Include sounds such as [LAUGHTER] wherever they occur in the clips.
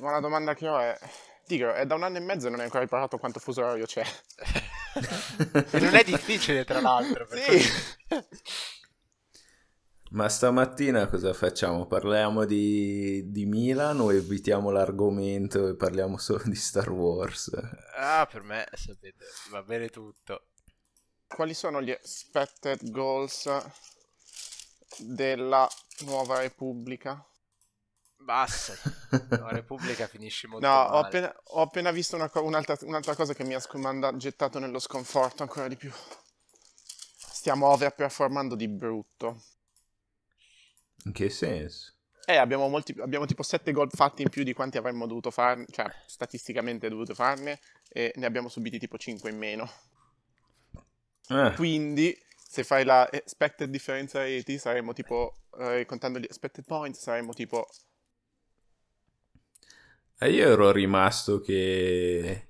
Ma la domanda che ho è... Dico, è da un anno e mezzo e non hai ancora imparato quanto fuso orario c'è. e non è difficile, tra l'altro. Sì. Ma stamattina cosa facciamo? Parliamo di, di Milan o evitiamo l'argomento e parliamo solo di Star Wars? Ah, per me, sapete, va bene tutto. Quali sono gli expected goals della Nuova Repubblica? Basta, [LAUGHS] la Repubblica finisce molto no, male. ho appena, ho appena visto una co- un'altra, un'altra cosa che mi ha scomanda- gettato nello sconforto ancora di più. Stiamo overperformando di brutto. In che senso? Eh, abbiamo, molti, abbiamo tipo 7 gol fatti in più di quanti avremmo dovuto farne, cioè statisticamente dovuto farne, e ne abbiamo subiti tipo 5 in meno. Eh, Quindi, se fai la expected difference rate, saremmo tipo, eh, contando gli expected points, saremmo tipo... e io ero rimasto che,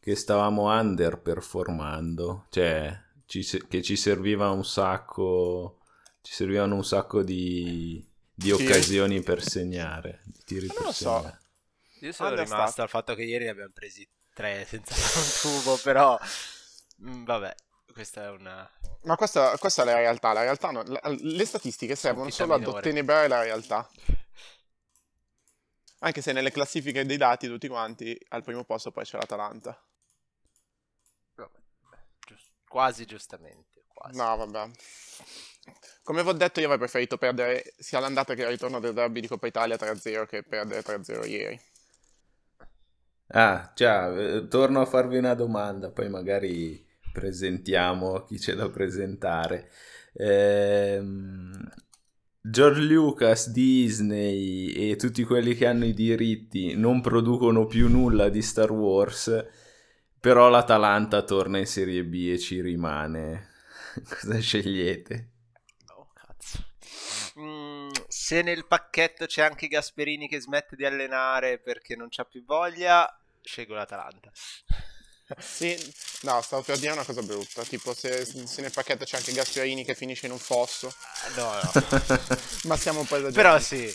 che stavamo underperformando, cioè ci che ci serviva un sacco, ci servivano un sacco di, di Sì. occasioni per segnare, di tiri Non per lo so. segnare. Io sono Understat. rimasto al fatto che ieri ne abbiamo presi tre senza [LAUGHS] un tubo, però... mm, vabbè, questa è una... Ma questa, questa è la realtà, la realtà no- la- le statistiche servono solo ad ottenebrare la realtà. Anche se nelle classifiche dei dati tutti quanti al primo posto poi c'è l'Atalanta. vabbè, quasi giustamente. Quasi. No, vabbè. Come vi ho detto, io avrei preferito perdere sia l'andata che il ritorno del derby di Coppa Italia 3-0 che perdere 3-0 ieri. Ah, già, eh, torno a farvi una domanda, poi magari presentiamo chi c'è da presentare. Ehm, George Lucas, Disney e tutti quelli che hanno i diritti non producono più nulla di Star Wars, però l'Atalanta torna in Serie B e ci rimane. [LAUGHS] Cosa scegliete? Oh, cazzo. Mm, se nel pacchetto c'è anche Gasperini che smette di allenare perché non c'ha più voglia, scelgo l'Atalanta. Sì, no, stavo per dire una cosa brutta, tipo se, se nel pacchetto c'è anche Gasperini che finisce in un fosso, Ah, No, no. [LAUGHS] ma siamo un po' esagerati. Però sì,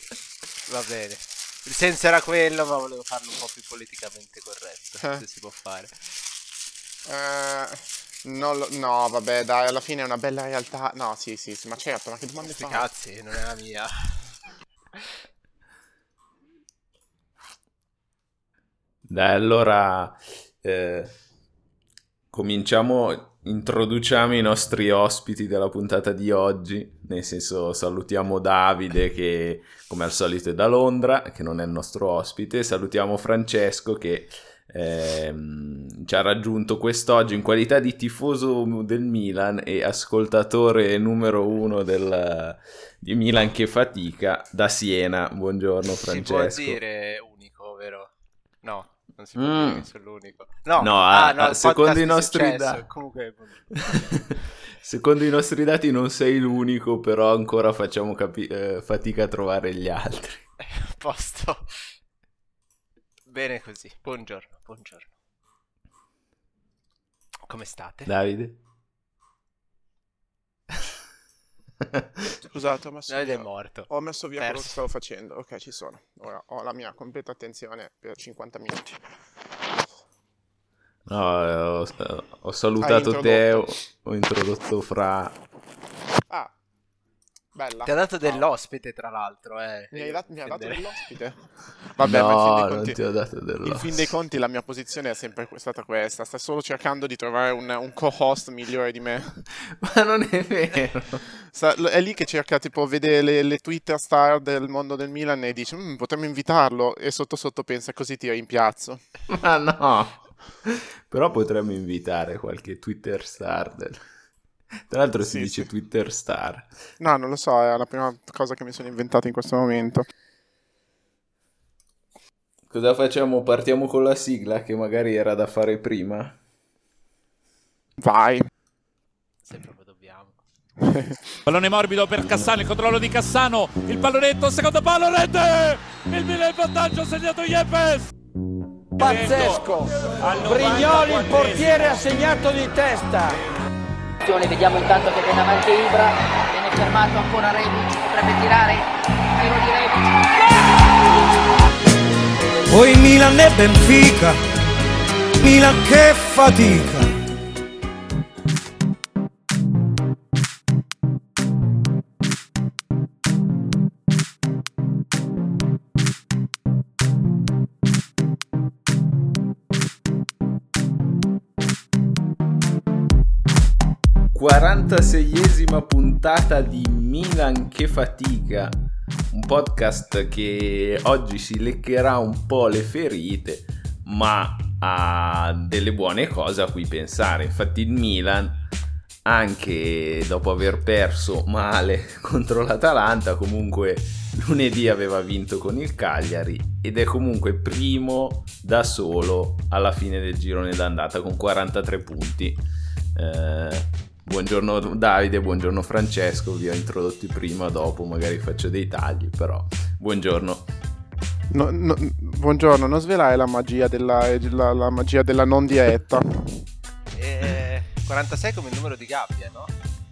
va bene. Il senso era quello, ma volevo farlo un po' più politicamente corretto, Eh. se si può fare. Eh, lo- no, vabbè, dai, alla fine è una bella realtà. No, sì, sì, sì, ma certo, ma che domande fai? cazzi, non è la mia. Dai, allora eh, cominciamo, introduciamo i nostri ospiti della puntata di oggi, nel senso salutiamo Davide che come al solito è da Londra, che non è il nostro ospite, salutiamo Francesco che ehm, ci ha raggiunto quest'oggi in qualità di tifoso del Milan e ascoltatore numero uno del, di Milan che fatica da Siena. Buongiorno Si può Francesco. dire non si può Mm. dire che sono l'unico. No, No, ah, no, secondo i nostri dati. Comunque, [LAUGHS] Secondo i nostri dati non sei l'unico, però ancora facciamo capi- eh, fatica a trovare gli altri. [LAUGHS] a posto. Bene così. Buongiorno, buongiorno. Come state? Davide? [LAUGHS] Scusate, ho messo Davide è via, morto. ho messo via quello che Perso. stavo facendo. Ok, ci sono. Ora ho la mia completa attenzione per 50 minuti. No, eh, ho, ho salutato te, ho, ho introdotto Fra. Bella. Ti ha dato dell'ospite, tra l'altro. Eh. Mi hai, dat- mi ha dato dell'ospite? [LAUGHS] Vabbè, no, ma in fin conti... dato In dell'ospite. fin dei conti la mia posizione è sempre stata questa, sta solo cercando di trovare un, un co-host migliore di me. [LAUGHS] Ma non è vero. Sta- è lì che cerca tipo vede le, le Twitter star del mondo del Milan e dice "Mm, potremmo invitarlo e sotto sotto pensa così ti rimpiazzo. [LAUGHS] Ma no. Però potremmo invitare qualche Twitter star. del- Tra l'altro si Sì, dice sì. Twitter star. No, non lo so, è la prima cosa che mi sono inventato in questo momento. Cosa facciamo? Partiamo con la sigla che magari era da fare prima. Vai. Se proprio dobbiamo. [LAUGHS] Pallone morbido per Cassano, il controllo di Cassano, il pallonetto, secondo palo, rete! Il Milan in vantaggio, ha segnato Yepes! Pazzesco! Brignoli, il portiere, ha segnato di testa. Vediamo intanto che viene avanti Ibra, viene fermato ancora Rebic, potrebbe tirare, tiro di Rebic. Poi Milan e Benfica, Milan che fatica. Quarantaseiesima puntata di Milan che fatica, un podcast che oggi si leccherà un po' le ferite, ma ha delle buone cose a cui pensare. Infatti il Milan, anche dopo aver perso male [LAUGHS] contro l'Atalanta, comunque lunedì aveva vinto con il Cagliari ed è comunque primo da solo alla fine del girone d'andata con 43 punti. Eh, buongiorno Davide, buongiorno Francesco, vi ho introdotti prima, dopo magari faccio dei tagli, però buongiorno. No, no, buongiorno, non svelare la magia della, la, la magia della non dieta. Eh, 46 come il numero di gabbia, no?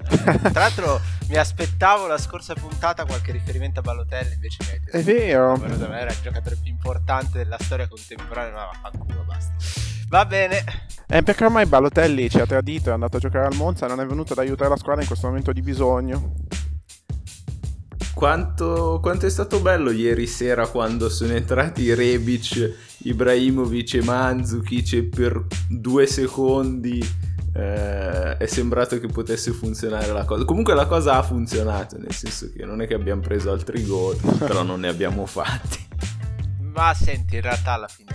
[LAUGHS] Tra l'altro mi aspettavo la scorsa puntata qualche riferimento a Balotelli, invece mi hai detto È vero. Per me era il giocatore più importante della storia contemporanea, ma vaffanculo, basta. Va bene. Eh, perché ormai Balotelli ci ha tradito, è andato a giocare al Monza, non è venuto ad aiutare la squadra in questo momento di bisogno. Quanto, quanto, è stato bello ieri sera quando sono entrati Rebic, Ibrahimovic e Mandzukic e per due secondi eh, è sembrato che potesse funzionare la cosa. Comunque la cosa ha funzionato, nel senso che non è che abbiamo preso altri gol, però non ne abbiamo fatti. Ma senti, in realtà alla fine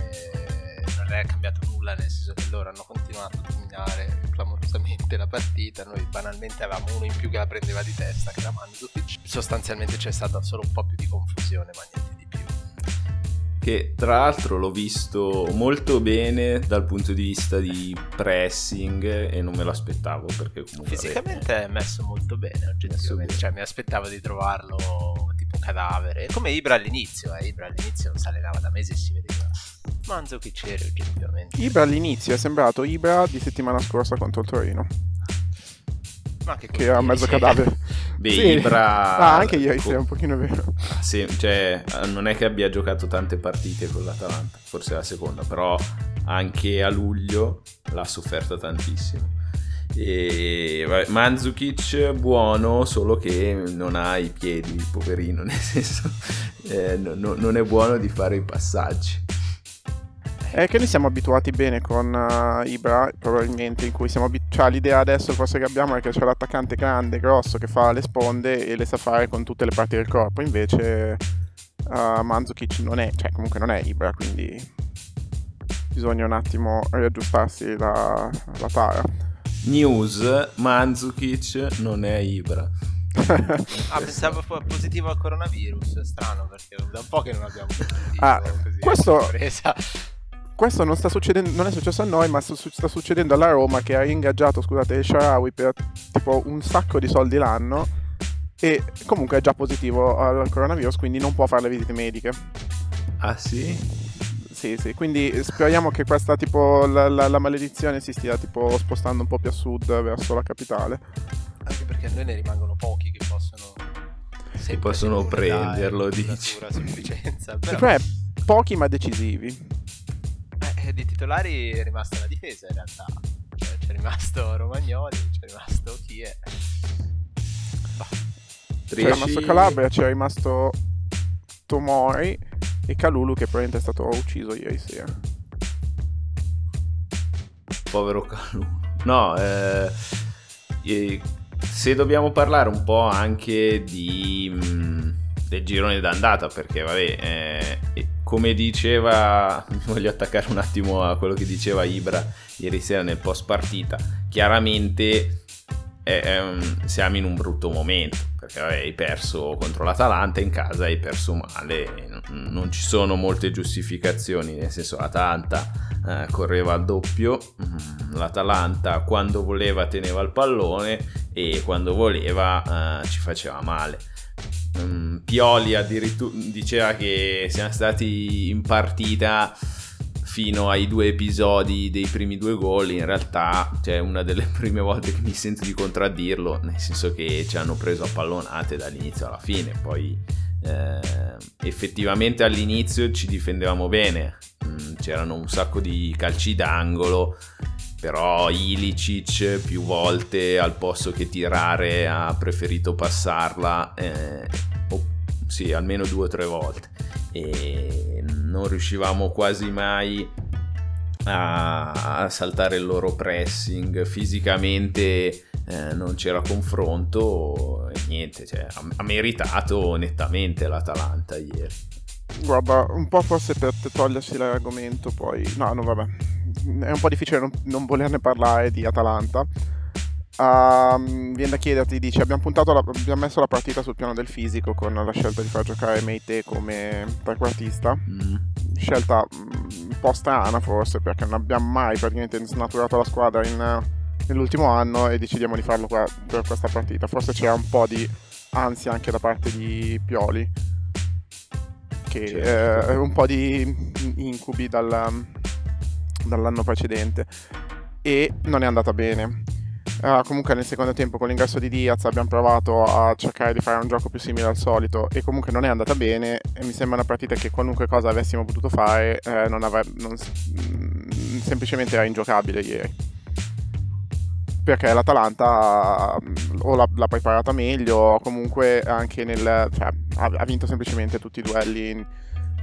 non è cambiato nulla, nel senso che loro hanno continuato a dominare clamorosamente la partita, noi banalmente avevamo uno in più che la prendeva di testa, che era Mandzukic. Sostanzialmente c'è stata solo un po' più di confusione, ma niente di più. Che tra l'altro l'ho visto molto bene dal punto di vista di pressing e non me lo aspettavo perché comunque... Fisicamente è messo molto bene, oggettivamente. Cioè mi aspettavo di trovarlo tipo cadavere, come Ibra all'inizio, eh. Ibra all'inizio non si allenava da mesi e si vedeva Manzo che c'era oggettivamente. Ibra all'inizio è sembrato Ibra di settimana scorsa contro il Torino. Ma che, che era mezzo cadavere. Beh, sì. Ibra... Ah, anche ieri sera è un pochino vero. Sì, cioè, non è che abbia giocato tante partite con l'Atalanta, forse la seconda, però anche a luglio l'ha sofferta tantissimo. E vabbè, Mandzukic buono, solo che non ha i piedi, poverino, [LAUGHS] nel senso eh, no, no, non è buono di fare i passaggi. È che noi siamo abituati bene con uh, Ibra, probabilmente, in cui siamo abituati. Cioè, l'idea adesso forse che abbiamo è che c'è l'attaccante grande, grosso, che fa le sponde e le sa fare con tutte le parti del corpo. Invece uh, Mandzukic non è, cioè comunque non è Ibra, quindi bisogna un attimo riaggiustarsi la, la tara. News, Mandzukic non è Ibra. ah, pensavo fosse positivo al coronavirus, strano perché da un po' che non abbiamo ah, così, questo [LAUGHS] questo non, sta succedendo, non è successo a noi, ma sta succedendo alla Roma che ha ingaggiato, scusate, il Sharawi per tipo un sacco di soldi l'anno e comunque è già positivo al coronavirus, quindi non può fare le visite mediche. Ah sì? Sì, sì, quindi speriamo che questa tipo la, la, la maledizione si stia tipo spostando un po' più a sud verso la capitale. Anche perché a noi ne rimangono pochi che possono che possono prenderlo, dici. sufficienza, però... Cioè, pochi ma decisivi eh, di titolari è rimasta la difesa in realtà. Cioè, c'è rimasto Romagnoli, c'è rimasto chi è. C'è rimasto Calabria, c'è rimasto Tomori e Calulu che probabilmente è stato ucciso ieri sera. Povero Calulu. No, eh, se dobbiamo parlare un po' anche di, mh, mm, del girone d'andata, perché vabbè, eh, come diceva, mi [LAUGHS] voglio attaccare un attimo a quello che diceva Ibra ieri sera nel post partita, chiaramente eh, ehm, siamo in un brutto momento, perché vabbè, hai perso contro l'Atalanta in casa, hai perso male, non, ci sono molte giustificazioni, nel senso l'Atalanta eh, correva al doppio, mm, l'Atalanta quando voleva teneva il pallone e quando voleva eh, ci faceva male um, Pioli addirittura diceva che siamo stati in partita fino ai due episodi dei primi due gol. In realtà cioè una delle [LAUGHS] prime volte che mi sento di contraddirlo nel senso che ci hanno preso a pallonate dall'inizio alla fine. Poi eh, effettivamente all'inizio ci difendevamo bene, mm, c'erano un sacco di calci d'angolo, però Ilicic più volte al posto che tirare ha preferito passarla, eh, o, sì, almeno due o tre volte, e non riuscivamo quasi mai a, a saltare il loro pressing fisicamente eh, non c'era confronto niente, cioè, ha, ha, meritato nettamente l'Atalanta ieri. Guarda, un po' forse per togliersi l'argomento, poi no, no, vabbè, è un po' difficile non, non volerne parlare di Atalanta. Uh, viene da chiederti, dici, abbiamo, la, abbiamo, messo la partita sul piano del fisico con la scelta di far giocare Meite come trequartista. Mm. Scelta mm, un po' strana forse perché non abbiamo mai praticamente snaturato la squadra in nell'ultimo anno e decidiamo di farlo qua, per questa partita. Forse c'era un po' di ansia anche da parte di Pioli, che certo. eh, un po' di incubi dal, dall'anno precedente e non è andata bene. Uh, comunque nel secondo tempo con l'ingresso di Diaz abbiamo provato a cercare di fare un gioco più simile al solito e comunque non è andata bene e mi sembra una partita che qualunque cosa avessimo potuto fare eh, non avre- non, mm, semplicemente era ingiocabile ieri perché l'Atalanta mm, o l'ha, l'ha preparata meglio o comunque anche nel cioè, ha, ha, vinto semplicemente tutti i duelli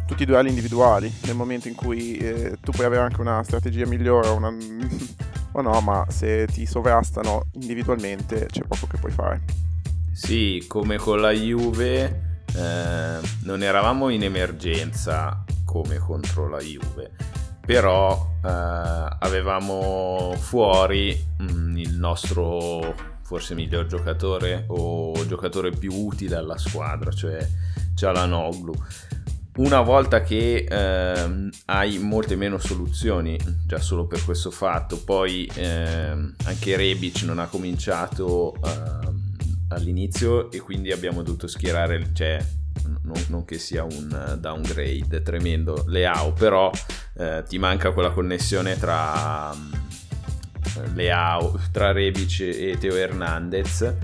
tutti i duelli individuali nel momento in cui eh, tu puoi avere anche una strategia migliore una, [LAUGHS] o no ma se ti sovrastano individualmente c'è poco che puoi fare. Sì come con la Juve eh, non eravamo in emergenza come contro la Juve però eh, avevamo fuori mh, mm, il nostro forse miglior giocatore o giocatore più utile alla squadra, cioè Cialanoglu. Una volta che eh, hai molte meno soluzioni, già solo per questo fatto, poi eh, anche Rebic non ha cominciato eh, all'inizio e quindi abbiamo dovuto schierare, cioè non, non, che sia un eh, downgrade tremendo Leao, però eh, ti manca quella connessione tra um, Leao, tra Rebic e Teo Hernandez.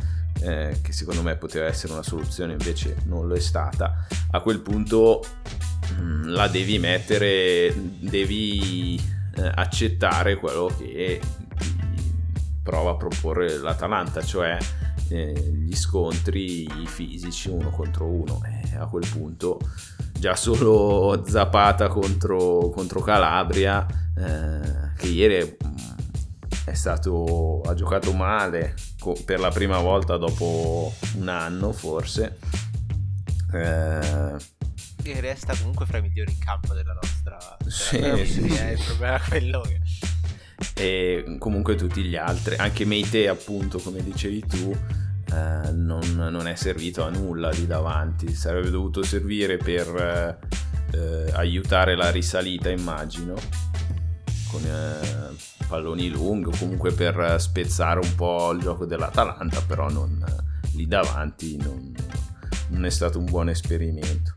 Eh, che secondo me poteva essere una soluzione, invece non lo è stata. A quel punto mh, mm, la devi mettere, devi eh, accettare quello che prova a proporre l'Atalanta, cioè eh, gli scontri fisici uno contro uno. A quel punto già solo Zapata contro, contro Calabria, eh, che ieri è, è stato, ha giocato male co- per la prima volta dopo un anno forse. Eh, e resta comunque fra i migliori in campo della nostra, della sì, sì, sì. il problema quello che e comunque tutti gli altri, anche Meite appunto come dicevi tu, eh, non, non, è servito a nulla lì davanti, sarebbe dovuto servire per eh, aiutare la risalita immagino, con eh, palloni lunghi o comunque per spezzare un po' il gioco dell'Atalanta, però non, lì davanti non, non è stato un buon esperimento.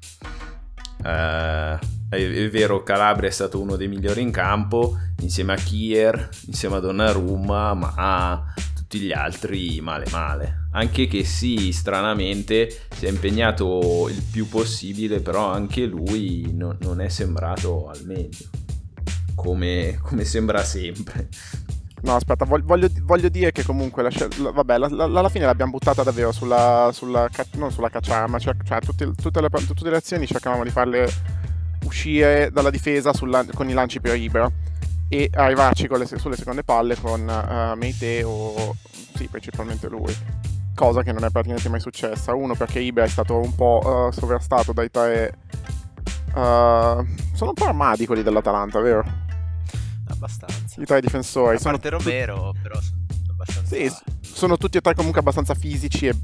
Uh, è, vero, Calabria è stato uno dei migliori in campo, insieme a Kier, insieme a Donnarumma, ma tutti gli altri male male. Anche che sì, stranamente si è impegnato il più possibile, però anche lui no, non è sembrato al meglio, come, come sembra sempre. No, aspetta, voglio, voglio, dire che comunque la, vabbè, la, alla fine l'abbiamo buttata davvero sulla, sulla non sulla cacciara, ma cioè, cioè tutte, tutte, le, tutte, le, azioni cercavamo di farle uscire dalla difesa sulla, con i lanci per Ibra e arrivarci le, sulle seconde palle con uh, Meite o sì, principalmente lui. Cosa che non è praticamente mai successa. Uno perché Ibra è stato un po' uh, sovrastato dai tre... Uh, sono un po' armadi quelli dell'Atalanta, vero? Abbastanza. I tre difensori. A parte sono Romero, tu... però sono abbastanza... Sì, sono tutti e tre comunque abbastanza fisici e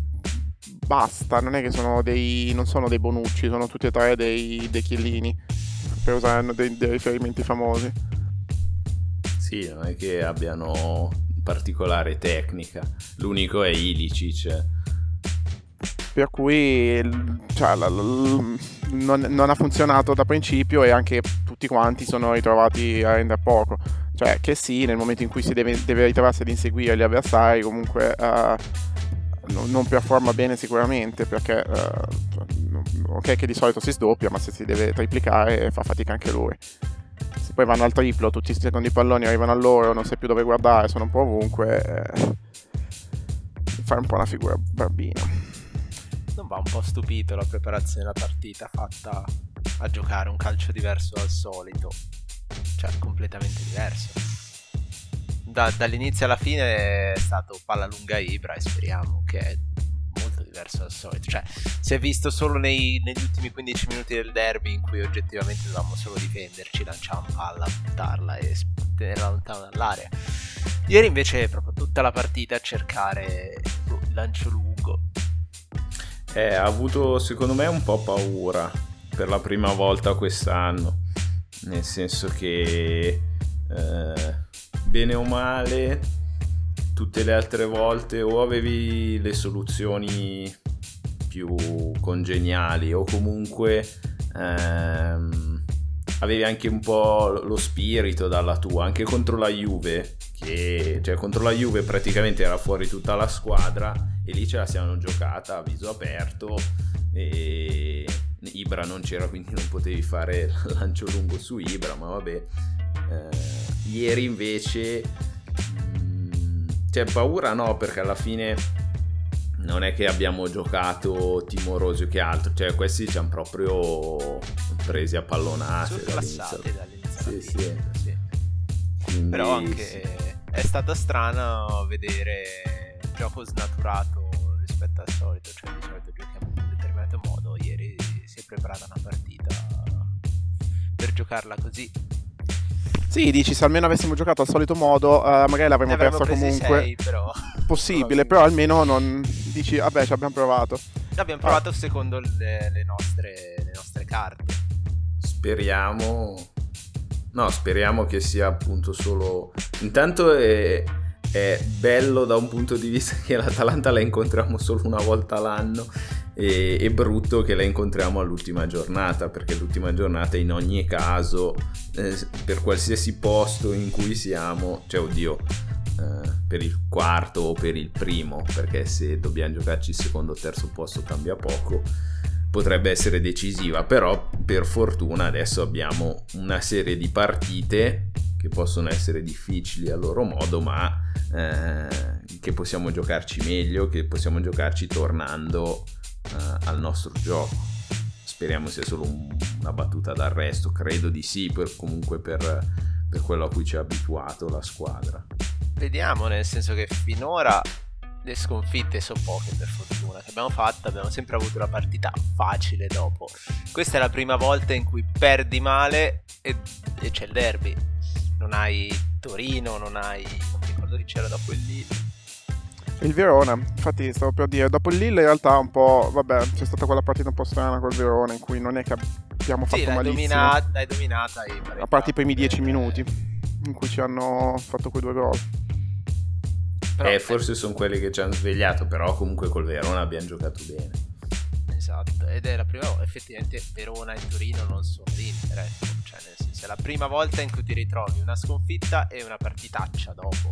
basta. Non è che sono dei... non sono dei Bonucci, sono tutti e tre dei, dei Chiellini. Per usare dei, dei riferimenti famosi. Sì, non è che abbiano particolare tecnica. L'unico è Ilicic. Per cui cioè, la, la, non, non, ha funzionato da principio e anche tutti quanti sono ritrovati a rendere poco. Cioè che sì, nel momento in cui si deve, deve ritrovarsi ad inseguire gli avversari, comunque uh, non, non performa bene sicuramente perché uh, ok che di solito si sdoppia ma se si deve triplicare fa fatica anche lui se poi vanno al triplo tutti i secondi palloni arrivano a loro non sai più dove guardare sono un po' ovunque eh, fare un po' una figura barbina. Non va un po' stupito la preparazione della partita fatta a giocare un calcio diverso dal solito. Cioè completamente diverso. Da, dall'inizio alla fine è stato palla lunga Ibra e speriamo che diverso dal solito. Cioè, si è visto solo nei, negli ultimi 15 minuti del derby in cui oggettivamente dovevamo solo difenderci, lanciare palla, buttarla e tenerla lontano dall'area. Ieri invece proprio tutta la partita a cercare il lancio lungo. Eh, ha avuto secondo me un po' paura per la prima volta quest'anno, nel senso che... Eh, bene o male, tutte le altre volte o avevi le soluzioni più congeniali o comunque ehm, avevi anche un po' lo spirito dalla tua, anche contro la Juve, che cioè contro la Juve praticamente era fuori tutta la squadra e lì ce la siamo giocata a viso aperto e Ibra non c'era quindi non potevi fare [LAUGHS] lancio lungo su Ibra, ma vabbè. Eh, Ieri invece c'è paura no perché alla fine non è che abbiamo giocato timorosi o che altro, cioè questi ci hanno proprio presi a pallonate dall'inizio. dall'inizio sì, sì. sì. Quindi, Però anche sì. è stato strano vedere il gioco snaturato rispetto al solito, cioè di solito giochiamo in un determinato modo, ieri si è preparata una partita per giocarla così sì, dici, se almeno avessimo giocato al solito modo, uh, magari l'avremmo persa comunque. Sei, però. Possibile, [LAUGHS] però almeno non dici, vabbè, ci abbiamo provato. Abbiamo provato ah. secondo le, le, nostre, le nostre carte. Speriamo. No, speriamo che sia appunto solo. Intanto è, è bello da un punto di vista [LAUGHS] che l'Atalanta la incontriamo solo una volta l'anno e, è brutto che la incontriamo all'ultima giornata perché l'ultima giornata in ogni caso eh, per qualsiasi posto in cui siamo cioè oddio eh, per il quarto o per il primo perché se dobbiamo giocarci il secondo o terzo posto cambia poco potrebbe essere decisiva però per fortuna adesso abbiamo una serie di partite che possono essere difficili a loro modo ma eh, che possiamo giocarci meglio che possiamo giocarci tornando uh, al nostro gioco. Speriamo sia solo un, una battuta d'arresto, credo di sì, per, comunque per, per quello a cui ci ha abituato la squadra. Vediamo, nel senso che finora le sconfitte sono poche per fortuna che abbiamo fatto, abbiamo sempre avuto una partita facile dopo. Questa è la prima volta in cui perdi male e, e c'è il derby. Non hai Torino, non hai... non ricordo chi c'era dopo il Lille il Verona, infatti stavo per dire, dopo il Lille in realtà un po', vabbè, c'è stata quella partita un po' strana col Verona in cui non è che abbiamo fatto sì, l'hai malissimo. Dominata, l'hai dominata A parte i primi dieci minuti in cui ci hanno fatto quei due gol. Però, eh, forse sono quelli che ci hanno svegliato, però comunque col Verona abbiamo giocato bene. Esatto, ed è la prima volta, effettivamente Verona e Torino non sono l'Inter, ecco. cioè nel senso è la prima volta in cui ti ritrovi una sconfitta e una partitaccia dopo,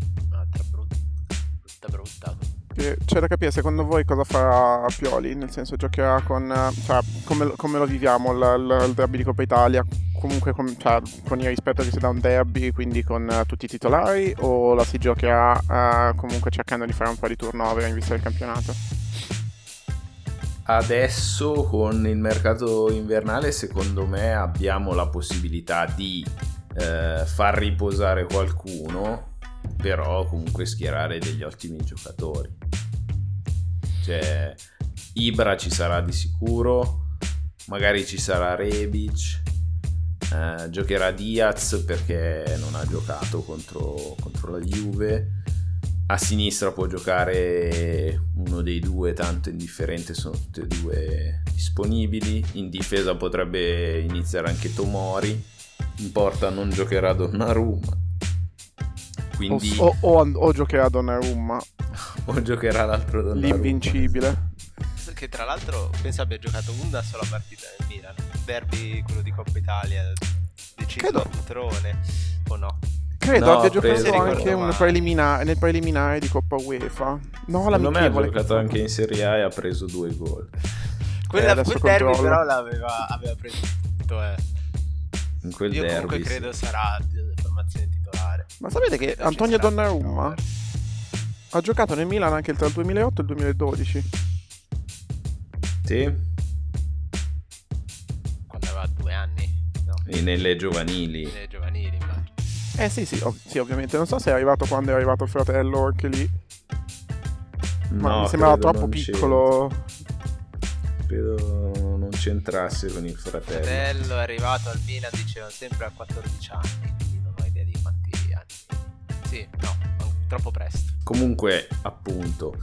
brutta brutta. C'è da capire secondo voi cosa farà Pioli, nel senso giocherà con, cioè, come, come lo viviamo il, il, derby di Coppa Italia, comunque con, cioè, con il rispetto che si dà un derby, quindi con uh, tutti i titolari, o la si giocherà uh, comunque cercando di fare un po' di turnover in vista del campionato? Adesso con il mercato invernale secondo me abbiamo la possibilità di eh, far riposare qualcuno però comunque schierare degli ottimi giocatori. Cioè, Ibra ci sarà di sicuro, magari ci sarà Rebic, eh, giocherà Diaz perché non ha giocato contro, contro la Juve. A sinistra può giocare uno dei due, tanto indifferente, sono tutti e due disponibili. In difesa potrebbe iniziare anche Tomori. In porta non giocherà Donnarumma quindi... O, o, o giocherà Donnarumma. [LAUGHS] o giocherà l'altro Donnarumma. L'invincibile. Che tra l'altro penso abbia giocato una sola partita nel Milan. Derby, quello di Coppa Italia, deciso Credo. a Trone. O no? Credo No, abbia giocato anche male. preliminare, nel preliminare di Coppa UEFA. No, Secondo me ha giocato anche in Serie A e ha preso due gol. Quella, Eh, quel derby controllo. però l'aveva aveva preso tutto, eh. In quel Io derby. comunque sì. credo sarà formazione titolare. Ma sapete che Ci Antonio Donnarumma ha giocato nel Milan anche tra il 2008 e il 2012? Sì, Quando aveva due anni. No, e nelle giovanili. nelle giovanili, immagino. Eh sì, sì, ov- sì, ovviamente. Non so se è arrivato quando è arrivato il fratello anche lì. Ma No, mi sembrava troppo non piccolo. Credo non c'entrasse con il fratello. fratello è arrivato al Milan, dicevano sempre a 14 anni, Sì, no, troppo presto. Comunque, appunto,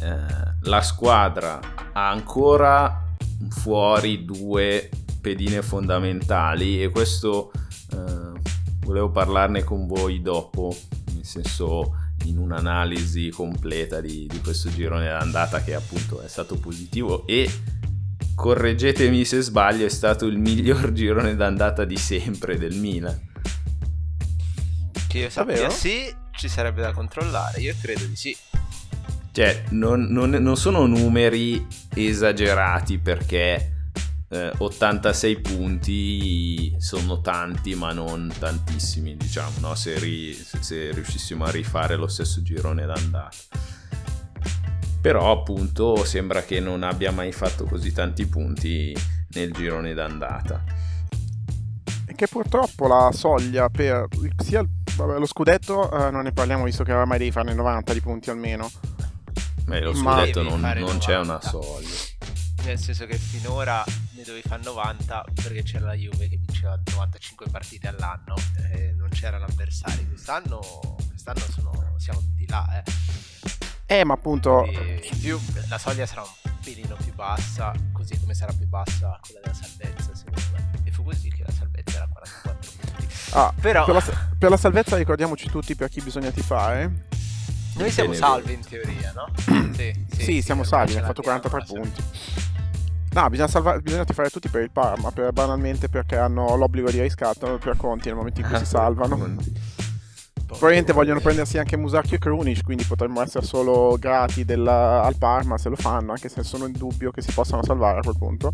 eh, la squadra ha ancora fuori due pedine fondamentali e questo eh, volevo parlarne con voi dopo, nel senso in un'analisi completa di, di questo girone d'andata che appunto è stato positivo e correggetemi se sbaglio è stato il miglior [LAUGHS] girone d'andata di sempre del Milan. Che io sappia Davvero? sì, ci sarebbe da controllare, io credo di sì. Cioè, non, non- non sono numeri esagerati perché eh, 86 punti sono tanti, ma non tantissimi, diciamo, no? se, ri- se- riuscissimo a rifare lo stesso girone d'andata. Però, appunto, sembra che non abbia mai fatto così tanti punti nel girone d'andata. E che purtroppo la soglia per sia il- vabbè, lo scudetto, eh, non ne parliamo visto che oramai devi farne 90 di punti almeno. Beh, lo Ma- scudetto non, non c'è una 90. soglia. Nel senso che finora ne dovevi fare 90 perché c'era la Juve che vinceva 95 partite all'anno e non c'erano avversari. Quest'anno, quest'anno sono- siamo tutti là, eh. Eh, ma appunto... E in più la soglia sarà un pelino più bassa, così come sarà più bassa quella della salvezza, secondo me. E fu così che la salvezza era 44 punti. Ah, Però per, la, per la salvezza ricordiamoci tutti per chi bisogna tifare. noi siamo Bene, salvi in teoria, no? [CLEARS THROAT] sì, Sì, siamo ormai salvi, abbiamo fatto l'abbiamo, 43 la punti. No, bisogna, salva- bisogna tifare tutti per il Parma, per- banalmente perché hanno l'obbligo di riscatto per conti nel momento in cui si [LAUGHS] salvano. Probabilmente vogliono prendersi anche Musacchio e Krunic, quindi potremmo essere solo grati della- al Parma se lo fanno, anche se sono in dubbio che si possano salvare a quel punto.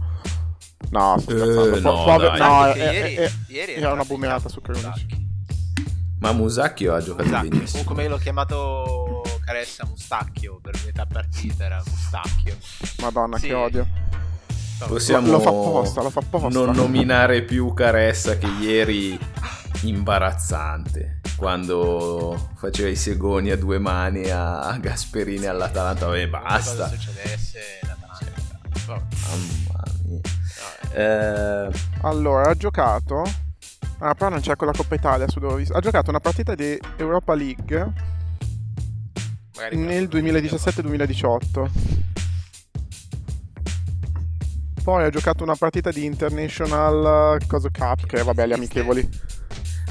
No, sto Eh, scherzando. Po- no, pover- no, è- ieri, è- ieri è era una campo su Krunic. Ma Musacchio ha giocato Musacchi, o benissimo. come l'ho chiamato Caressa Mustacchio per metà partita era Mustacchio. Madonna, Sì. che odio. Possiamo Lo fa apposta, lo fa apposta. non nominare più Caressa che ieri imbarazzante quando faceva i segoni a due mani a Gasperini all'Atalanta. Vabbè, basta. Cosa succedesse l'Atalanta. Vabbè, Mamma eh. Allora, ha giocato. Ah, però non c'è con la Coppa Italia su dove ho visto. Ha giocato una partita di Europa League Magari nel però- 2017-2018. Poi ha giocato una partita di International Cosa Cup, che vabbè, gli amichevoli.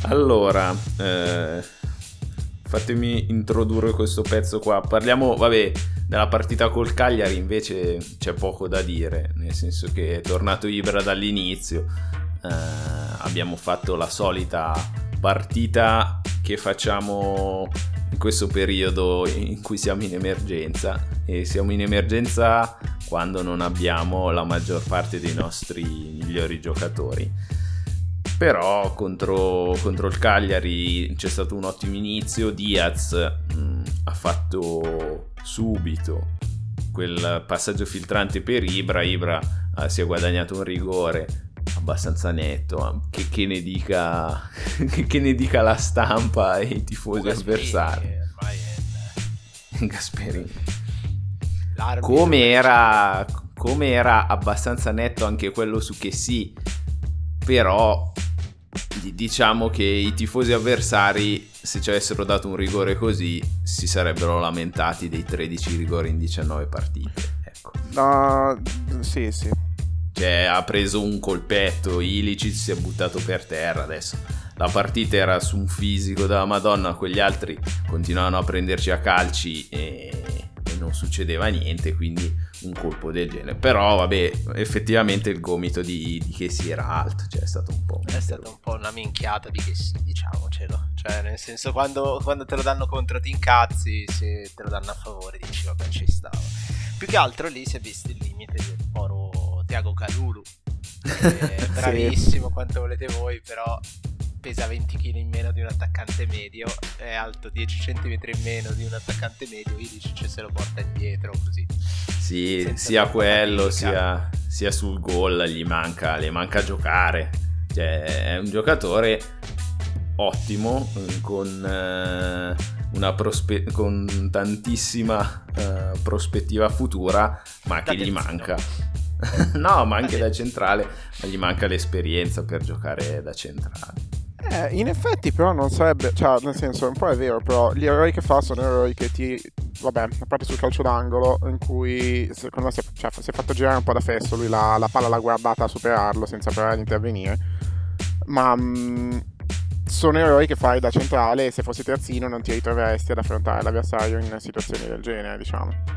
allora, eh, fatemi introdurre questo pezzo qua. Parliamo, vabbè, della partita col Cagliari invece c'è poco da dire, nel senso che è tornato Ibra dall'inizio. Eh, abbiamo fatto la solita partita che facciamo in questo periodo in cui siamo in emergenza e siamo in emergenza quando non abbiamo la maggior parte dei nostri migliori giocatori però contro, contro il Cagliari c'è stato un ottimo inizio. Diaz mh, ha fatto subito quel passaggio filtrante per Ibra. Ibra eh, si è guadagnato un rigore abbastanza netto. Che, che ne dica [LAUGHS] che ne dica la stampa e i tifosi avversari? il- Gasperini. Come era, come era abbastanza netto anche quello su che sì, però diciamo che i tifosi avversari se ci avessero dato un rigore così si sarebbero lamentati dei 13 rigori in 19 partite. Ecco. Ah, sì, sì. Cioè ha preso un colpetto, Ilicic si è buttato per terra adesso. La partita era su un fisico della Madonna, quegli altri continuavano a prenderci a calci e, e non succedeva niente, quindi un colpo del genere. Però, vabbè, effettivamente il gomito di, di che si era alto, cioè è stato un po'. È stata un po' una minchiata di che sì, diciamocelo. Cioè, nel senso, quando, quando te lo danno contro ti incazzi, se te lo danno a favore dici, vabbè, ci stava. Più che altro lì si è visto il limite del poro Tiago Calulu. [LAUGHS] È bravissimo quanto volete voi, però pesa 20 kg in meno di un attaccante medio, è alto 10 cm in meno di un attaccante medio, Ilicic se lo porta indietro così. Sì, sia quello, sia, sia sul gol gli manca, le manca giocare. Cioè, è un giocatore ottimo, eh, con, eh, una prospe- con tantissima eh, prospettiva futura, ma Da che gli manca. [LAUGHS] no, ma anche Da centrale, ma gli manca l'esperienza per giocare da centrale. Eh, in effetti però non sarebbe, cioè nel senso un po' è vero, però gli errori che fa sono errori che ti, vabbè, a parte sul calcio d'angolo in cui secondo me si è, cioè, si è fatto girare un po' da fesso, lui la, la palla l'ha guardata a superarlo senza provare ad intervenire, ma mh, sono errori che fai da centrale e se fossi terzino non ti ritroveresti ad affrontare l'avversario in situazioni del genere, diciamo.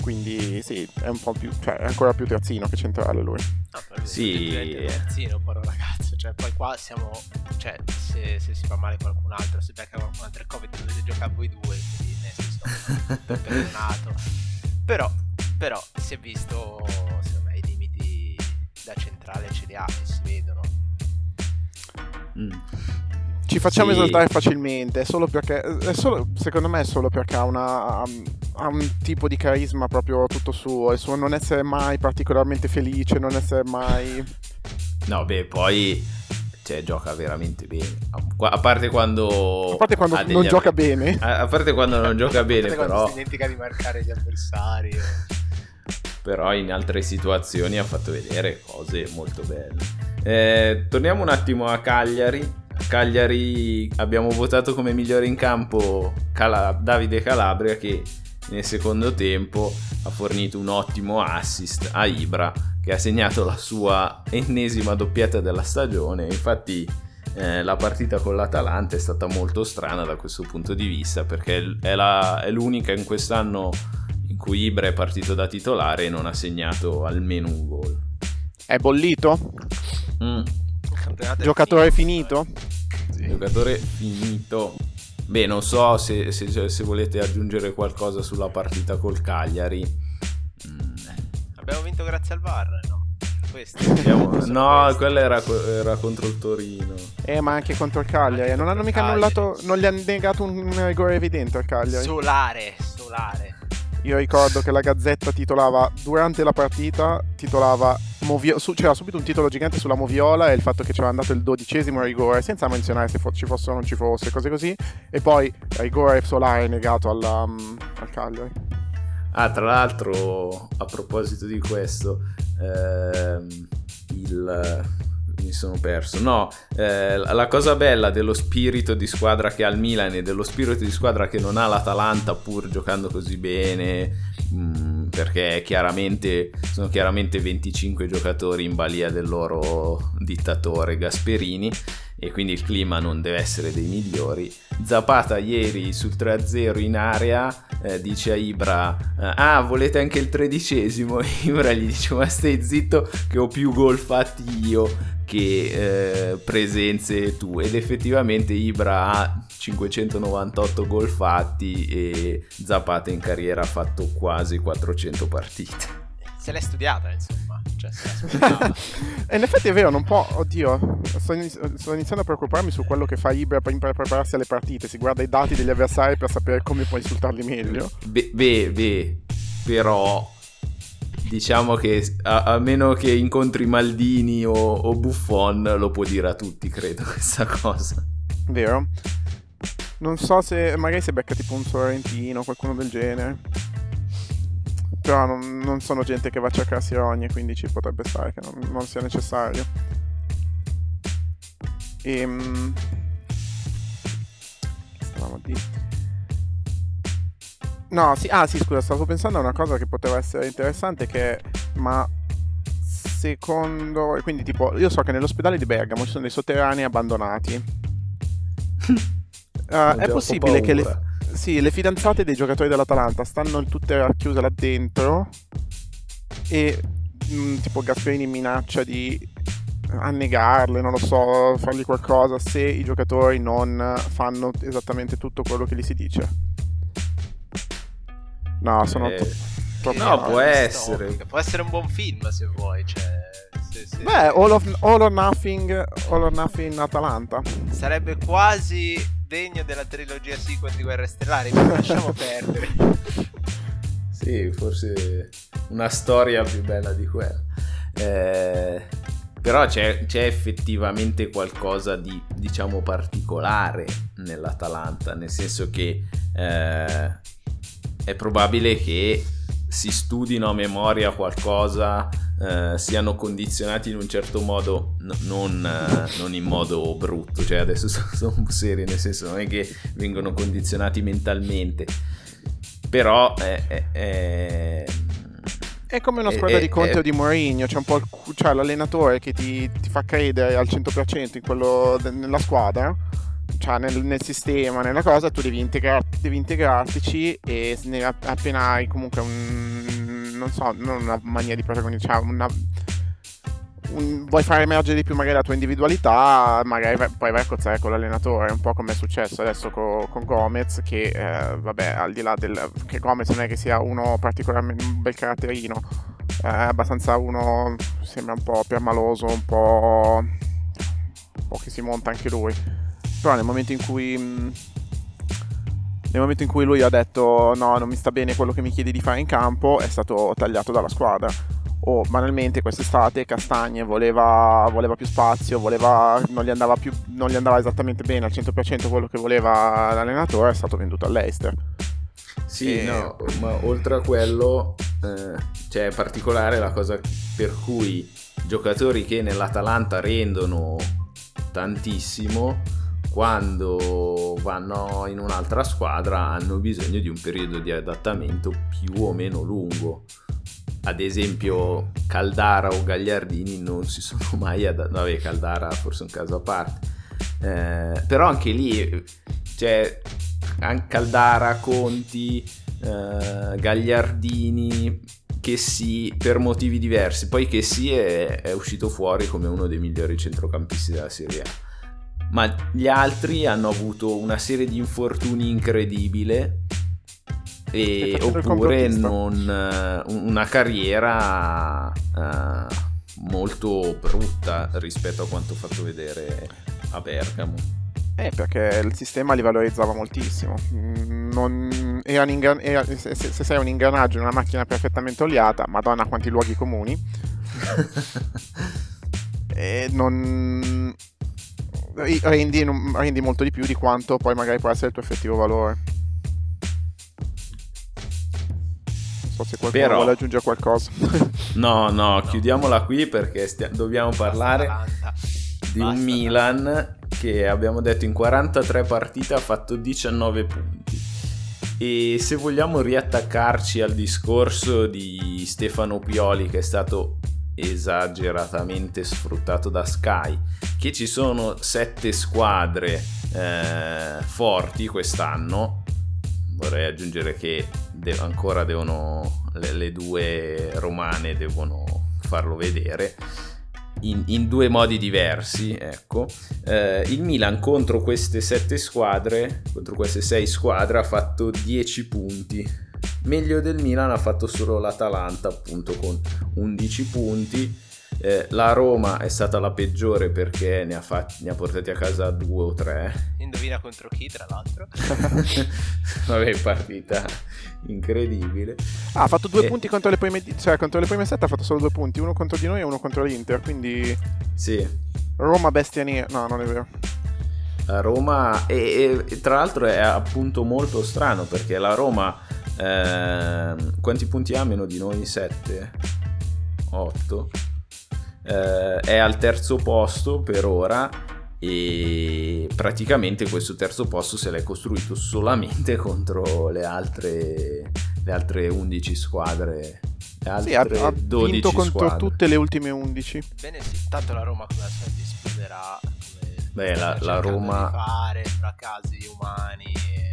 Quindi sì, è un po' più, cioè è ancora più terzino che centrale lui. No, per lui Sì. terzino, povero ragazzo. Cioè, poi qua siamo. Cioè, se, se si fa male qualcun altro, se becca qualcun altro il Covid, dovete giocare voi due. Quindi, nel senso, [LAUGHS] perdonato. Però, però, si è visto, secondo me, i limiti da centrale ce li ha e si vedono. Mm. Ci facciamo Sì. esaltare facilmente, è solo perché, è solo, secondo me è solo perché ha, una, ha un tipo di carisma proprio tutto suo, il suo non essere mai particolarmente felice, non essere mai... No, beh, poi cioè, gioca veramente bene. A- parte quando. A parte quando non gioca avver- bene. A parte quando non gioca bene, Guardate quando però. si dimentica di marcare gli avversari. però in altre situazioni ha fatto vedere cose molto belle. Eh, torniamo un attimo a Cagliari. Cagliari abbiamo votato come migliore in campo Cala- Davide Calabria che nel secondo tempo ha fornito un ottimo assist a Ibra che ha segnato la sua ennesima doppietta della stagione. Infatti eh, la partita con l'Atalanta è stata molto strana da questo punto di vista perché è, la- è l'unica in quest'anno in cui Ibra è partito da titolare e non ha segnato almeno un gol. È bollito? Mm, Giocatore finito, finito? eh. Giocatore finito. Beh, non so se, se- se volete aggiungere qualcosa sulla partita col Cagliari. Mm, Abbiamo vinto grazie al VAR, no? Sono No, quella era, era contro il Torino. Eh, ma anche contro il Cagliari, Anche non hanno mica Cagliari. annullato, non gli hanno negato un rigore evidente al Cagliari. Solare, solare. Io ricordo che la Gazzetta titolava durante la partita, titolava Movio- su- c'era subito un titolo gigante sulla Moviola e il fatto che c'era andato il dodicesimo rigore, senza menzionare se fo- ci fosse o non ci fosse, cose così, e poi rigore solare negato alla, um, al Cagliari. Ah, tra l'altro, a proposito di questo, ehm, il... mi sono perso. No, eh, la cosa bella dello spirito di squadra che ha il Milan e dello spirito di squadra che non ha l'Atalanta pur giocando così bene, mm, perché chiaramente sono chiaramente 25 giocatori in balia del loro dittatore Gasperini e quindi il clima non deve essere dei migliori. Zapata ieri sul 3-0 in area eh, dice a Ibra eh, ah volete anche il tredicesimo [LAUGHS] Ibra gli dice ma stai zitto che ho più gol fatti io che eh, presenze tu ed effettivamente Ibra ha 598 gol fatti e Zapata in carriera ha fatto quasi 400 partite Se l'è studiata, insomma. Cioè. [LAUGHS] E in effetti è vero, non può, oddio, sto, iniz- sto iniziando a preoccuparmi su quello che fa Ibra per, per prepararsi alle partite, si guarda i dati degli avversari per sapere come può insultarli meglio. Beh, beh, beh, però diciamo che a, a meno che incontri Maldini o, o Buffon lo può dire a tutti, credo, [LAUGHS] questa cosa. Vero? Non so se magari si becca tipo un Sorrentino o qualcuno del genere. Però non, non sono gente che va a cercarsi rogne, quindi ci potrebbe stare che non, non sia necessario. Ehm... Stavamo a dire? No, sì, ah sì, scusa, stavo pensando a una cosa che poteva essere interessante che... Ma secondo... Quindi tipo, io so che nell'ospedale di Bergamo ci sono dei sotterranei abbandonati. Ho [LAUGHS] è possibile che le, sì, le fidanzate dei giocatori dell'Atalanta stanno tutte racchiuse là dentro e mh, tipo Gasperini minaccia di annegarle, non lo so, fargli qualcosa se i giocatori non fanno esattamente tutto quello che gli si dice. No, sono Eh, troppo no, può essere. Distopica. Può essere un buon film se vuoi. Cioè, se- se- Beh, all, of- all or Nothing, All or Nothing Atalanta. Sarebbe quasi degno della trilogia sequel di Guerre Stellari, ma lasciamo perdere. [LAUGHS] Sì, forse una storia più bella di quella. Eh, però c'è, c'è effettivamente qualcosa di, diciamo, particolare nell'Atalanta, nel senso che eh, è probabile che si studino a memoria qualcosa, eh, siano condizionati in un certo modo, n- non, eh, non in modo brutto, cioè adesso [LAUGHS] sono, sono seri, nel senso non è che vengono condizionati mentalmente, però è, è- è- È come una squadra eh, di Conte o di Mourinho, c'è un po' il c'è l'allenatore che ti, ti fa credere al 100% in quello nella squadra, cioè nel, nel sistema, nella cosa, tu devi, integrar- devi integrartici e ne- appena hai comunque un, non so, non una mania di protagonismo, cioè una, un- vuoi far emergere di più magari la tua individualità, magari vai- poi vai a cozzare con l'allenatore, un po' come è successo adesso co- con Gomez, che eh, vabbè, al di là del... che Gomez non è che sia uno particolarmente un bel caratterino, è abbastanza uno, sembra un po' permaloso, un po'... un po' che si monta anche lui. Però nel momento in cui... mh, nel momento in cui lui ha detto no, non mi sta bene quello che mi chiedi di fare in campo, è stato tagliato dalla squadra. O banalmente quest'estate Castagne voleva, voleva più spazio, voleva, non, gli andava più, non gli andava esattamente bene al 100% quello che voleva l'allenatore, è stato venduto all'Eister. Sì, E- no, ma oltre a quello, eh, cioè è particolare la cosa per cui giocatori che nell'Atalanta rendono tantissimo, quando vanno in un'altra squadra hanno bisogno di un periodo di adattamento più o meno lungo. Ad esempio Caldara o Gagliardini non si sono [LAUGHS] mai adattati, vabbè Caldara forse un caso a parte, Eh, però anche lì, cioè Caldara, Conti, eh, Gagliardini, che sì, per motivi diversi. Poi che sì è, è uscito fuori come uno dei migliori centrocampisti della Serie A. Ma gli altri hanno avuto una serie di infortuni incredibile. E oppure non, eh, una carriera eh, molto brutta rispetto a quanto fatto vedere a Bergamo. Eh, perché il sistema li valorizzava moltissimo. Mm, non- ingran- era- se, se- se sei un ingranaggio in una macchina perfettamente oliata, madonna quanti luoghi comuni, [LAUGHS] e non... Rendi, rendi molto di più di quanto poi magari può essere il tuo effettivo valore. Non so se qualcuno Però- vuole aggiungere qualcosa. [LAUGHS] No, no, chiudiamola qui perché stia- dobbiamo parlare di un Milan che abbiamo detto in 43 partite ha fatto 19 punti. E se vogliamo riattaccarci al discorso di Stefano Pioli che è stato esageratamente sfruttato da Sky, che ci sono sette squadre eh, forti quest'anno, vorrei aggiungere che de- ancora devono le, le due romane devono farlo vedere in, in due modi diversi ecco. Eh, il Milan contro queste sette squadre contro queste sei squadre ha fatto 10 punti meglio del Milan ha fatto solo l'Atalanta appunto con 11 punti Eh, la Roma è stata la peggiore perché ne ha, fatti- ne ha portati a casa due o tre Indovina contro chi, tra l'altro? [LAUGHS] Vabbè, partita incredibile. Ah, ha fatto due Eh. punti contro le prime, cioè contro le prime sette ha fatto solo due punti, uno contro di noi e uno contro l'Inter, quindi Sì, Roma bestia nera. No, non è vero. la Roma e, e- e tra l'altro è appunto molto strano perché la Roma ehm, quanti punti ha meno di noi? 7? 8? è al terzo posto per ora e praticamente questo terzo posto se l'è costruito solamente [LAUGHS] contro le altre, le altre 11 squadre. Le altre Sì, ha, ha 12 vinto contro squadre. tutte le ultime 11. Bene, sì. Tanto la Roma come al solito esploderà. Come Beh, la- la Roma- fare fra casi umani e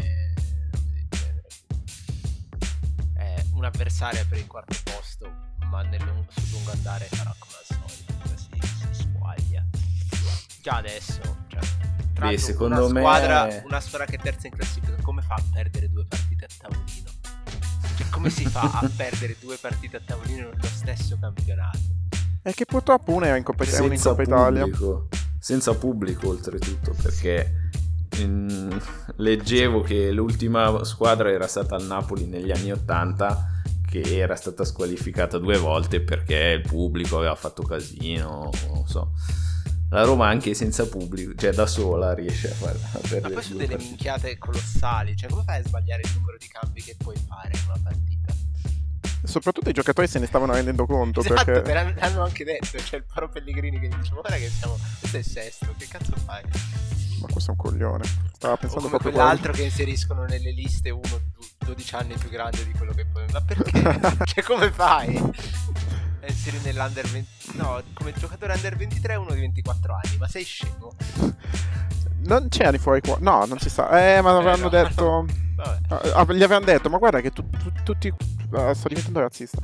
robe del genere. È un avversario per il quarto posto ma nel lungo, sul lungo andare farà come al solito, si, si squaglia. Già adesso, cioè, tra Beh, secondo una me- squadra, una squadra che è terza in classifica, come fa a perdere due partite a tavolino? Cioè, come si fa a [LAUGHS] perdere due partite a tavolino nello stesso campionato? E che purtroppo una era in Coppa, è una in senza Coppa Italia. pubblico, senza pubblico oltretutto, perché leggevo che l'ultima squadra era stata il Napoli negli anni 80 che era stata squalificata due volte perché il pubblico aveva fatto casino, non so. La Roma anche senza pubblico, cioè da sola riesce a fare a Ma perdere poi su delle partite. minchiate colossali, cioè come fai a sbagliare il numero di cambi che puoi fare in una partita? Soprattutto i giocatori se ne stavano rendendo conto Esatto, perché me l'hanno anche detto, c'è il Paro Pellegrini che dice guarda che siamo, questo è il sesto, che cazzo fai? Ma questo è un coglione. Stava O pensando come proprio quell'altro quello. che inseriscono nelle liste uno du- 12 anni più grande di quello che poi... Ma perché? [LAUGHS] cioè come fai? Inserire nell'under 20... No, come giocatore under 23 uno di 24 anni, ma sei scemo? Non c'erano i fuori qua. No, non si sa. Eh, ma avranno no. detto Vabbè. Ah, gli avevano detto, ma guarda che tu- tu- tutti. ah, sto diventando razzista.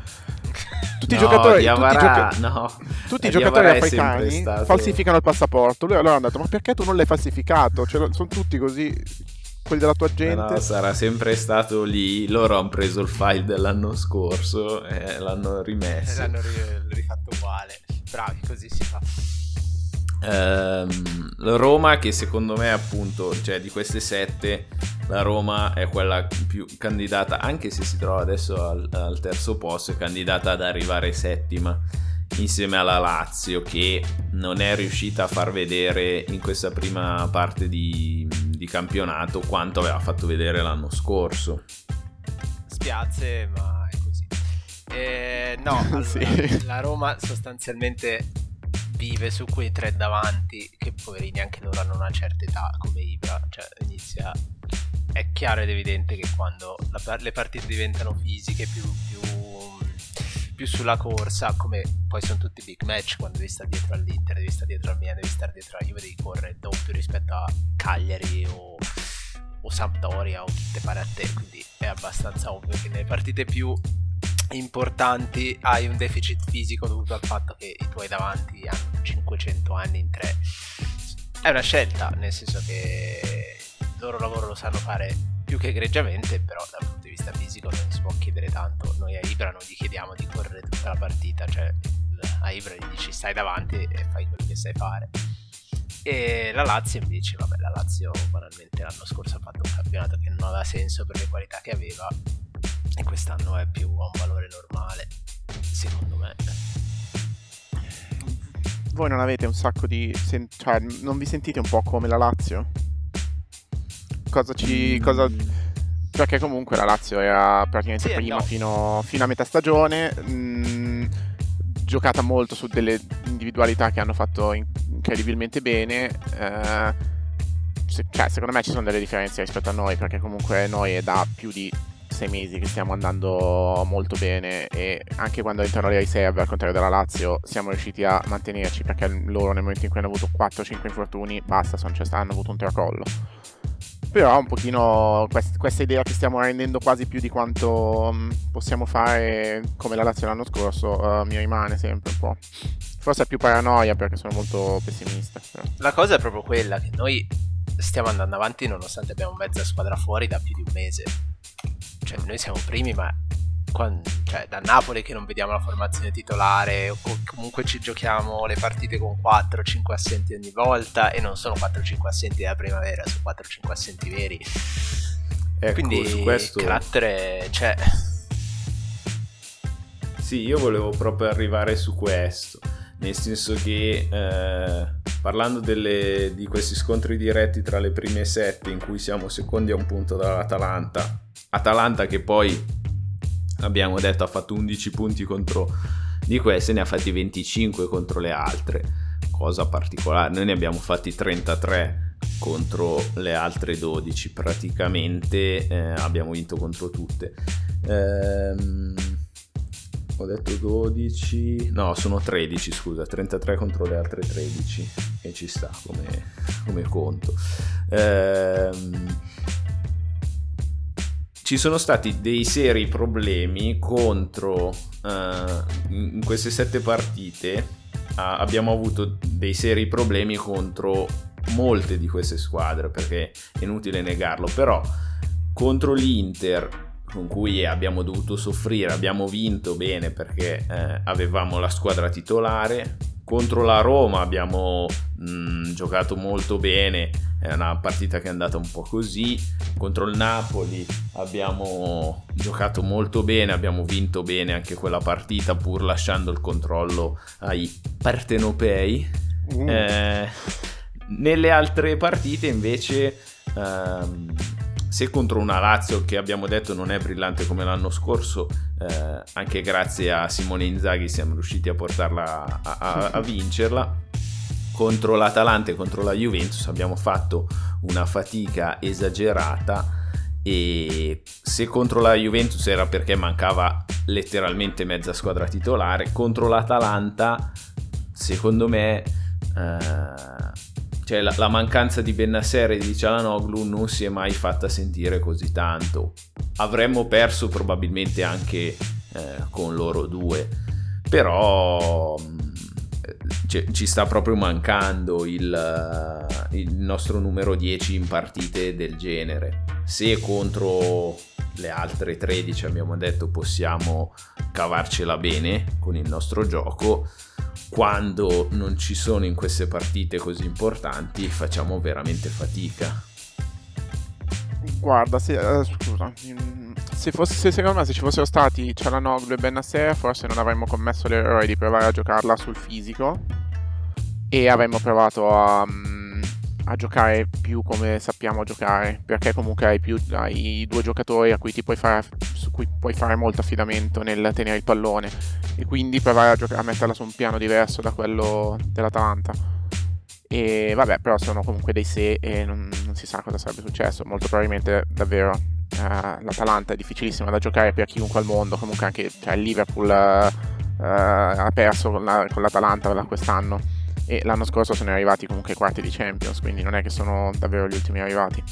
Tutti i No, giocatori. Tutti, i, Diawara- gioca- no. tutti i giocatori africani stato- falsificano il passaporto. Lui allora hanno detto, ma perché tu non l'hai falsificato? Cioè, sono tutti così. Quelli della tua Eh gente. no, sarà sempre stato lì. Loro hanno preso il file dell'anno scorso e l'hanno E rimesso. l'hanno ri- rifatto uguale. Bravi, così si fa. Ehm, Roma che secondo me appunto, cioè di queste sette, la Roma è quella più candidata, anche se si trova adesso al, al terzo posto, è candidata ad arrivare settima insieme alla Lazio che non è riuscita a far vedere in questa prima parte di, di campionato quanto aveva fatto vedere l'anno scorso. Spiace, ma è così. Eh, no, [LAUGHS] allora, Sì. la Roma sostanzialmente vive su quei tre davanti che poverini anche loro hanno una certa età come Ibra, cioè inizia è chiaro ed evidente che quando la le partite diventano fisiche più, più, più sulla corsa come poi sono tutti big match quando devi stare dietro all'Inter devi stare dietro al Milan devi stare dietro alla Juve devi correre doppio rispetto a Cagliari o, o Sampdoria o chi te pare a te quindi è abbastanza ovvio che nelle partite più importanti hai un deficit fisico dovuto al fatto che i tuoi davanti hanno 500 anni in tre. È una scelta nel senso che il loro lavoro lo sanno fare più che egregiamente però dal punto di vista fisico non si può chiedere tanto. Noi a Ibra non gli chiediamo di correre tutta la partita cioè a Ibra gli dici stai davanti e fai quello che sai fare. E la Lazio invece vabbè la Lazio banalmente l'anno scorso ha fatto un campionato che non aveva senso per le qualità che aveva e quest'anno è più a un valore normale secondo me Voi non avete un sacco di. sen- cioè, non vi sentite un po' come la Lazio? Cosa ci. Cosa... Perché comunque la Lazio era praticamente Sì prima no. fino, fino a metà stagione. mh, giocata molto su delle individualità che hanno fatto in- incredibilmente bene. eh, se- cioè, secondo me ci sono delle differenze rispetto a noi, perché comunque noi è da più di sei mesi che stiamo andando molto bene e anche quando entrano le riserve, al contrario della Lazio, siamo riusciti a mantenerci perché loro nel momento in cui hanno avuto 4-5 infortuni, basta, sono, cioè, hanno avuto un tracollo. Però un pochino quest- questa idea che stiamo rendendo quasi più di quanto mh, possiamo fare come la Lazio l'anno scorso eh, mi rimane sempre un po'. Forse è più paranoia perché sono molto pessimista. però. la cosa è proprio quella che noi stiamo andando avanti nonostante abbiamo mezza squadra fuori da più di un mese cioè noi siamo primi ma quan- cioè, da Napoli che non vediamo la formazione titolare o co- comunque ci giochiamo le partite con 4-5 assenti ogni volta e non sono 4-5 assenti della primavera sono 4-5 assenti veri. Ecco, quindi su questo... carattere c'è Sì, io volevo proprio arrivare su questo, nel senso che eh, parlando delle- di questi scontri diretti tra le prime sette in cui siamo secondi a un punto dall'Atalanta, Atalanta che poi abbiamo detto ha fatto 11 punti contro di queste, ne ha fatti 25 contro le altre, cosa particolare, noi ne abbiamo fatti 33 contro le altre 12 praticamente, eh, abbiamo vinto contro tutte. Ehm, ho detto 12, no, sono 13, scusa, 33 contro le altre 13, e ci sta come, come conto. Ehm, ci sono stati dei seri problemi contro uh, in queste sette partite uh, abbiamo avuto dei seri problemi contro molte di queste squadre perché è inutile negarlo però contro l'Inter con cui abbiamo dovuto soffrire abbiamo vinto bene perché eh, avevamo la squadra titolare contro la Roma abbiamo mh, mm, giocato molto bene, è una partita che è andata un po' così. Contro il Napoli abbiamo giocato molto bene, abbiamo vinto bene anche quella partita pur lasciando il controllo ai partenopei. Mm. Eh, nelle altre partite invece... Ehm, se contro una Lazio che abbiamo detto non è brillante come l'anno scorso, eh, anche grazie a Simone Inzaghi siamo riusciti a portarla a, a, a vincerla. Contro l'Atalanta e contro la Juventus abbiamo fatto una fatica esagerata e se contro la Juventus era perché mancava letteralmente mezza squadra titolare, contro l'Atalanta secondo me eh, cioè la, la, mancanza di Bennaser e di Cialanoglu non si è mai fatta sentire così tanto. Avremmo perso probabilmente anche eh, con loro due, però cioè, ci sta proprio mancando il, il nostro numero 10 in partite del genere. Se contro le altre 13 abbiamo detto possiamo cavarcela bene con il nostro gioco, quando non ci sono in queste partite così importanti facciamo veramente fatica. Guarda, se, uh, scusa, se, fosse, se secondo me se ci fossero stati Cialanoglu e Benasser forse non avremmo commesso l'errore di provare a giocarla sul fisico e avremmo provato a, mm, a giocare più come sappiamo giocare perché comunque hai, più, hai due giocatori cui fare, su cui puoi fare molto affidamento nel tenere il pallone e quindi provare a, giocare, a metterla su un piano diverso da quello dell'Atalanta. E vabbè, però sono comunque dei se e non, non si sa cosa sarebbe successo. Molto probabilmente davvero eh, l'Atalanta è difficilissima da giocare per chiunque al mondo. Comunque anche cioè, il Liverpool eh, ha perso con, la, con l'Atalanta quest'anno e l'anno scorso sono arrivati comunque quarti di Champions, quindi non è che sono davvero gli ultimi arrivati.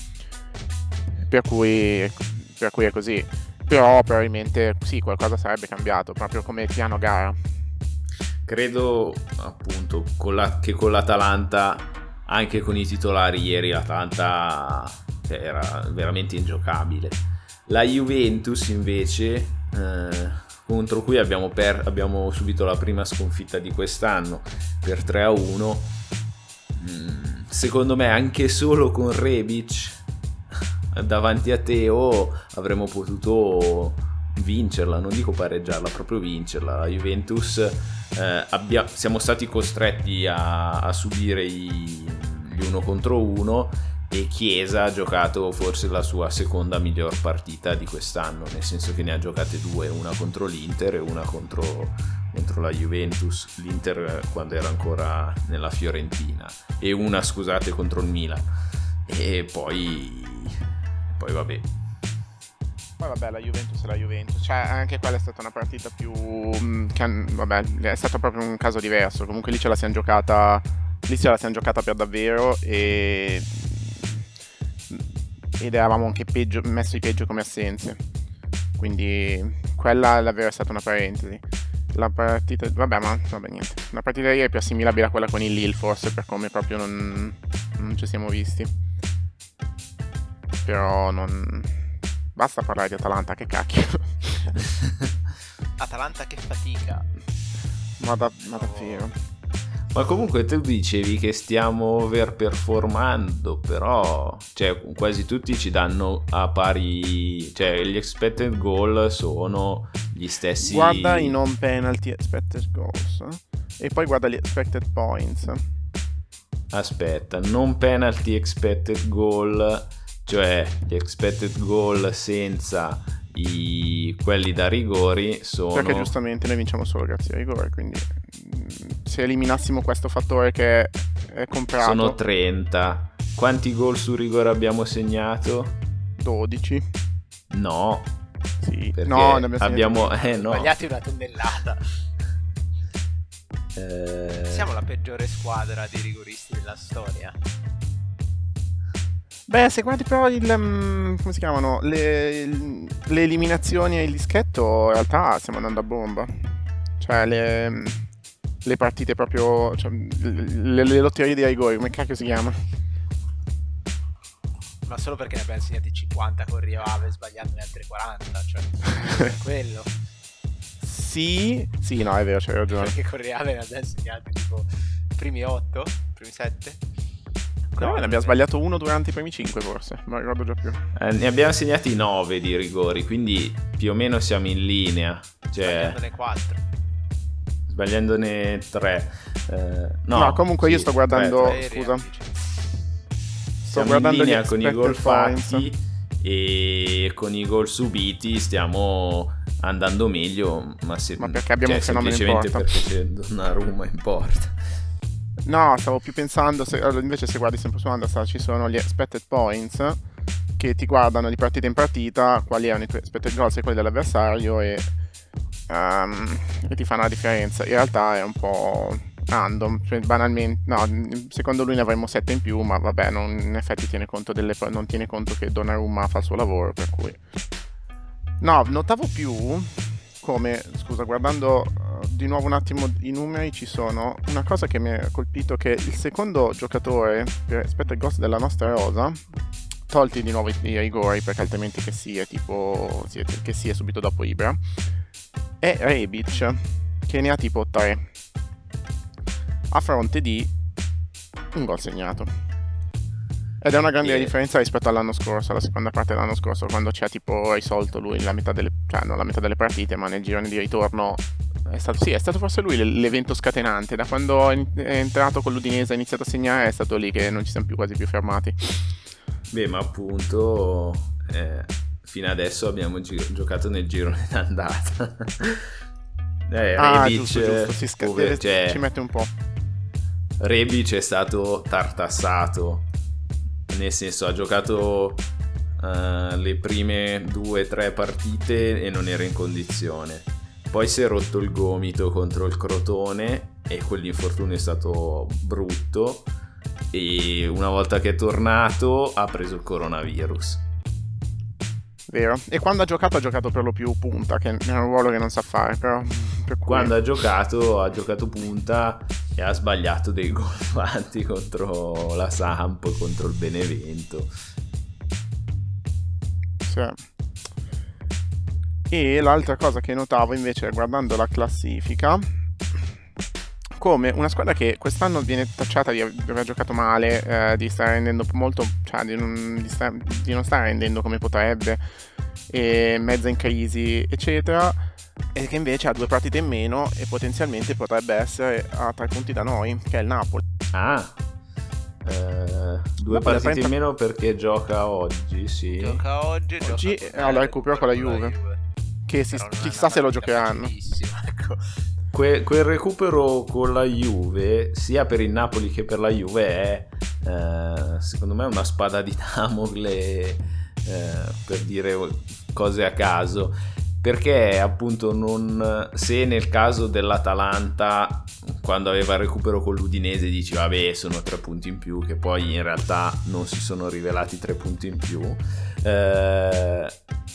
Per cui, per cui è così però probabilmente sì, qualcosa sarebbe cambiato, proprio come piano gara. Credo appunto con la, che con l'Atalanta, anche con i titolari ieri, l'Atalanta cioè, era veramente ingiocabile. La Juventus invece, eh, contro cui abbiamo, per, abbiamo, subito la prima sconfitta di quest'anno per 3 a 1, mm, secondo me anche solo con Rebic davanti a Teo avremmo potuto vincerla, non dico pareggiarla, proprio vincerla. La Juventus eh, abbia, siamo stati costretti a, a subire i, gli uno contro uno e Chiesa ha giocato forse la sua seconda miglior partita di quest'anno, nel senso che ne ha giocate due, una contro l'Inter e una contro, contro la Juventus, l'Inter quando era ancora nella Fiorentina, e una scusate contro il Milan. E poi poi vabbè. Poi vabbè, la Juventus è la Juventus, cioè anche quella è stata una partita più... Mm, vabbè, è stato proprio un caso diverso, comunque lì ce la siamo giocata, lì ce la siamo giocata per davvero e... ed eravamo anche peggio, messi peggio come assenze, quindi quella davvero è stata una parentesi. La partita, vabbè, ma vabbè, niente. La partita ieri è più assimilabile a quella con il Lille, forse, per come proprio non, non ci siamo visti. Però non... Basta parlare di Atalanta, che cacchio. [LAUGHS] Atalanta che fatica. Ma, da, ma davvero. Ma comunque tu dicevi che stiamo overperformando, però cioè, quasi tutti ci danno a pari, cioè gli expected goal sono gli stessi. Guarda i non penalty expected goals e poi guarda gli expected points. Aspetta, non penalty expected goal cioè gli expected goal senza i, quelli da rigori sono... Perché giustamente noi vinciamo solo grazie ai rigori, quindi mm, se eliminassimo questo fattore che è comprato... Sono 30. Quanti gol su rigore abbiamo segnato? 12. No. Sì. Perché no, ne abbiamo... Eh, no. Sbagliati una tonnellata. Eh... Siamo la peggiore squadra di rigoristi della storia. Beh, se guardi però il, mm, come si chiamano, le, le eliminazioni e il dischetto, in realtà stiamo andando a bomba. Cioè, le, le partite proprio, cioè, le, le lotterie di rigori, come cacchio si chiama? Ma solo perché ne abbiamo segnati 50 con Rio Ave sbagliando le altre 40, cioè [LAUGHS] quello. Sì, sì, no, è vero, c'hai ragione. Perché con Rio Ave ne abbiamo segnati tipo primi 8, primi 7. No, ne abbiamo sbagliato uno durante i primi 5 forse, non ricordo già più. Eh, ne abbiamo segnati 9 di rigori, quindi più o meno siamo in linea. Cioè, Sbagliandone 4. sbagliandone 3. Eh, no, No, comunque io sì, sto guardando- tre, tre. Tre scusa. reali. Sto Siamo in guardando gli linea con i gol points. fatti e con i gol subiti stiamo andando meglio, ma, se, Ma perché abbiamo cioè, un fenomeno in semplicemente perché c'è Donnarumma in porta. No, stavo più pensando, se, allora, invece se guardi sempre su Andastar ci sono gli expected points che ti guardano di partita in partita quali erano i tuoi expected goals e quelli dell'avversario e, ehm, e ti fanno la differenza. In realtà è un po' random, cioè, banalmente, no, secondo lui ne avremmo 7 in più, ma vabbè, non, in effetti tiene delle, non tiene conto che Donnarumma fa il suo lavoro, per cui... No, notavo più come, scusa, guardando eh, di nuovo un attimo i numeri ci sono, una cosa che mi ha colpito che il secondo giocatore rispetto ai ghost della nostra rosa, tolti di nuovo i, rigori perché altrimenti che sia tipo che sia subito dopo Ibra, è Rebic che ne ha tipo 3 a fronte di un gol segnato. Ed è una grande E- differenza rispetto all'anno scorso, alla seconda parte dell'anno scorso, quando ci ha tipo risolto lui la metà delle, cioè non la metà delle partite, ma nel girone di ritorno è stato, sì, è stato forse lui l'evento scatenante. Da quando è entrato con l'Udinese e ha iniziato a segnare, è stato lì che non ci siamo più quasi più fermati. Beh, ma appunto eh, fino adesso abbiamo gi- giocato nel girone [LAUGHS] d'andata. eh, ah, Rebic, giusto, giusto, si sca- ove- deve- cioè, ci mette un po'. Rebic è stato tartassato, nel senso ha giocato eh, le prime due tre partite e non era in condizione. Poi si è rotto il gomito contro il Crotone e quell'infortunio è stato brutto e una volta che è tornato ha preso il coronavirus. Vero? E quando ha giocato ha giocato per lo più punta, che è un ruolo che non sa fare, però... Per cui... Quando ha giocato ha giocato punta e ha sbagliato dei gol [LAUGHS] fatti contro la Samp, contro il Benevento. Sì. E l'altra cosa che notavo invece guardando la classifica, come una squadra che quest'anno viene tacciata di aver giocato male, eh, di stare rendendo molto, cioè di non, di sta- di non stare rendendo come potrebbe, e mezza in crisi, eccetera, e che invece ha due partite in meno e potenzialmente potrebbe essere a tre punti da noi, che è il Napoli. Ah, eh, due partite ha 30 in meno perché gioca oggi, sì. Gioca oggi, Oggi, gioca eh, allora, recupero con la Juve. Che si, chissà se lo giocheranno. [LAUGHS] ecco. Que- quel recupero con la Juve, sia per il Napoli che per la Juve, è eh, secondo me una spada di Damocle eh, per dire cose a caso. Perché appunto non se nel caso dell'Atalanta quando aveva il recupero con l'Udinese dici vabbè sono tre punti in più che poi in realtà non si sono rivelati tre punti in più eh,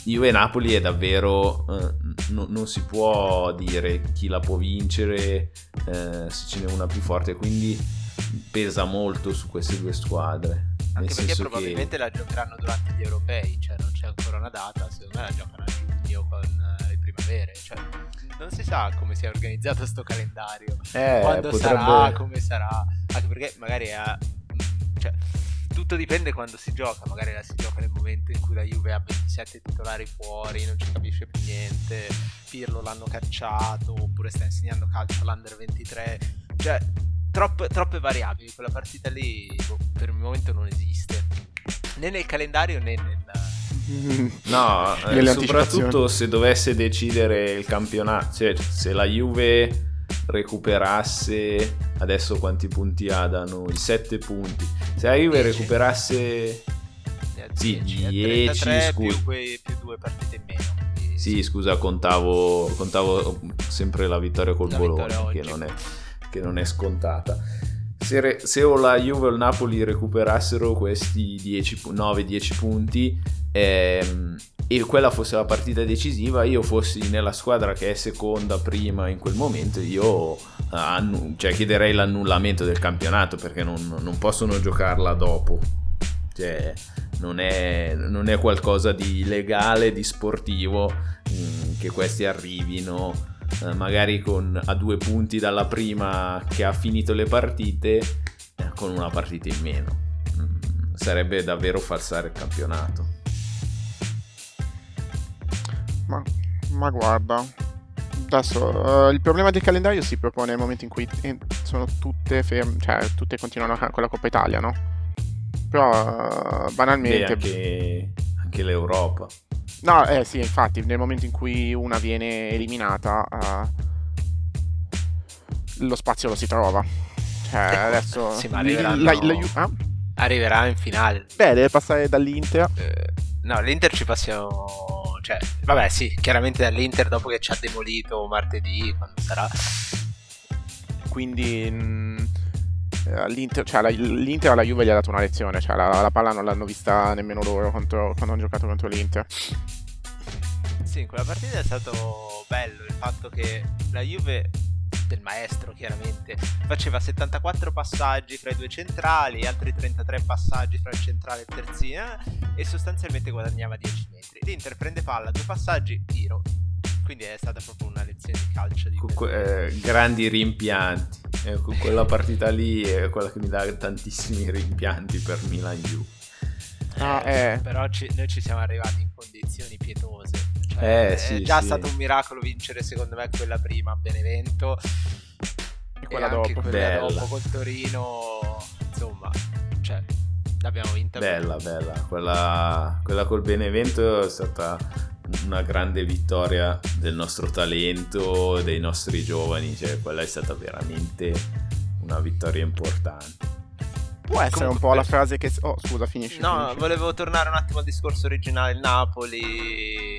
Juve Napoli è davvero eh, no- non si può dire chi la può vincere eh, se ce n'è una più forte quindi pesa molto su queste due squadre. Nel Anche perché senso che probabilmente la giocheranno durante gli europei, cioè non c'è ancora una data, secondo me la giocano a giugno con eh, le primavere, cioè non si sa come sia organizzato sto calendario, eh, quando potrebbe- sarà, come sarà, anche perché magari è, mm, cioè, tutto dipende quando si gioca, magari la si gioca nel momento in cui la Juve ha 27 titolari fuori, non ci capisce più niente, Pirlo l'hanno cacciato, oppure sta insegnando calcio all'Under 23, cioè troppe, troppe variabili, quella partita lì boh, per il momento non esiste, né nel calendario né nel... [LAUGHS] No, eh, soprattutto se dovesse decidere il campionato, cioè se la Juve recuperasse adesso quanti punti ha da noi? 7 punti. Se la Juve Dieci. recuperasse Sì, 10, 10, 33 scusa. più, quei, più due partite in meno. quindi Sì, scusa, contavo, contavo sempre la vittoria col La Bologna, vittoria che non, è, che non è scontata. se, re, se o la Juve o il Napoli recuperassero questi 9-10 punti ehm, e quella fosse la partita decisiva, io fossi nella squadra che è seconda prima in quel momento, io annu- cioè, chiederei l'annullamento del campionato perché non, non possono giocarla dopo. Cioè, non è, non è qualcosa di legale, di sportivo mh, mm, che questi arrivino eh, magari con, a due punti dalla prima che ha finito le partite eh, con una partita in meno. Mm, sarebbe davvero falsare il campionato. Ma, ma guarda, adesso uh, il problema del calendario si propone nel momento in cui eh, sono tutte ferme, cioè tutte continuano con la Coppa Italia, no? Però uh, banalmente... Anche, anche, l'Europa. No, eh sì, infatti, nel momento in cui una viene eliminata, uh, lo spazio lo si trova. Cioè, adesso... [LAUGHS] sì, ma arriveranno... la, la, la, arriverà in finale. Beh, deve passare dall'Inter. Eh, no, l'Inter ci passiamo cioè, vabbè, sì, chiaramente dall'Inter dopo che ci ha demolito martedì, quando sarà. Quindi mh, mm, l'Inter, cioè, la, l'Inter alla Juve gli ha dato una lezione, cioè la, la palla non l'hanno vista nemmeno loro contro, quando hanno giocato contro l'Inter. Sì, in quella partita è stato bello il fatto che la Juve del maestro chiaramente, faceva 74 passaggi fra i due centrali, altri 33 passaggi fra il centrale e il terzino e sostanzialmente guadagnava 10 metri. L'Inter prende palla, due passaggi, tiro. Quindi è stata proprio una lezione di calcio di que- eh, grandi rimpianti. Eh, quella partita lì è quella che mi dà tantissimi rimpianti per Milan Juve. Ah, eh. Però ci, noi ci siamo arrivati in condizioni pietose eh, sì, è già sì. stato un miracolo vincere secondo me quella prima a Benevento e quella e dopo. quella bella. dopo col Torino. Insomma, cioè, l'abbiamo vinta. Bella, bella. Quella, quella col Benevento è stata una grande vittoria del nostro talento, dei nostri giovani, cioè quella è stata veramente una vittoria importante. Può essere Comunque, un po' la frase che... Oh, scusa, finisci. No, finisci. volevo tornare un attimo al discorso originale. Il Napoli,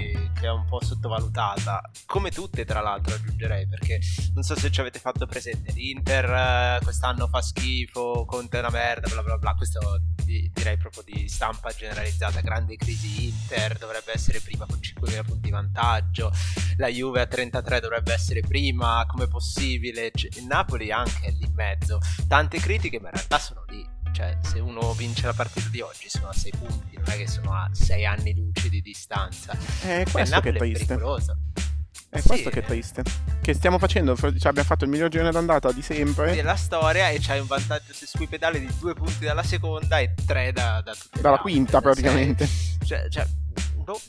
che un po' sottovalutata. Come tutte, tra l'altro, aggiungerei, perché non so se ci avete fatto presente. L'Inter eh, quest'anno fa schifo, Conte è una merda, bla bla bla. Questo direi proprio di stampa generalizzata. Grande crisi Inter, dovrebbe essere prima con 5.000 punti di vantaggio. La Juve a 33 dovrebbe essere prima, come possibile? Il Napoli anche lì in mezzo. Tante critiche, ma in realtà sono lì cioè, se uno vince la partita di oggi sono a 6 punti, non è che sono a 6 anni luce di distanza. È questo che è triste. È sì, questo che è triste. Che stiamo facendo, cioè abbiamo fatto il miglior girone d'andata di sempre. Della storia e c'hai un vantaggio se sui pedali di 2 punti dalla seconda e 3 da, da Dalla quinta praticamente. Cioè, cioè boh,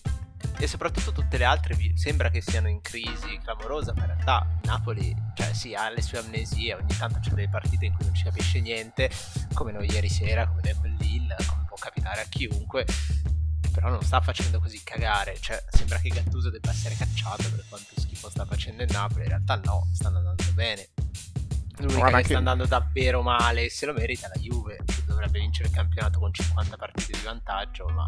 e soprattutto tutte le altre sembra che siano in crisi clamorosa, ma in realtà Napoli, cioè sì, ha le sue amnesie, ogni tanto c'è delle partite in cui non ci capisce niente, come noi ieri sera, come quel Lille, come può capitare a chiunque, però non sta facendo così cagare, cioè sembra che Gattuso debba essere cacciato per quanto schifo sta facendo in Napoli, in realtà no, sta andando bene. L'unica Guarda che, che sta andando davvero male, se lo merita la Juve, che dovrebbe vincere il campionato con 50 partite di vantaggio, ma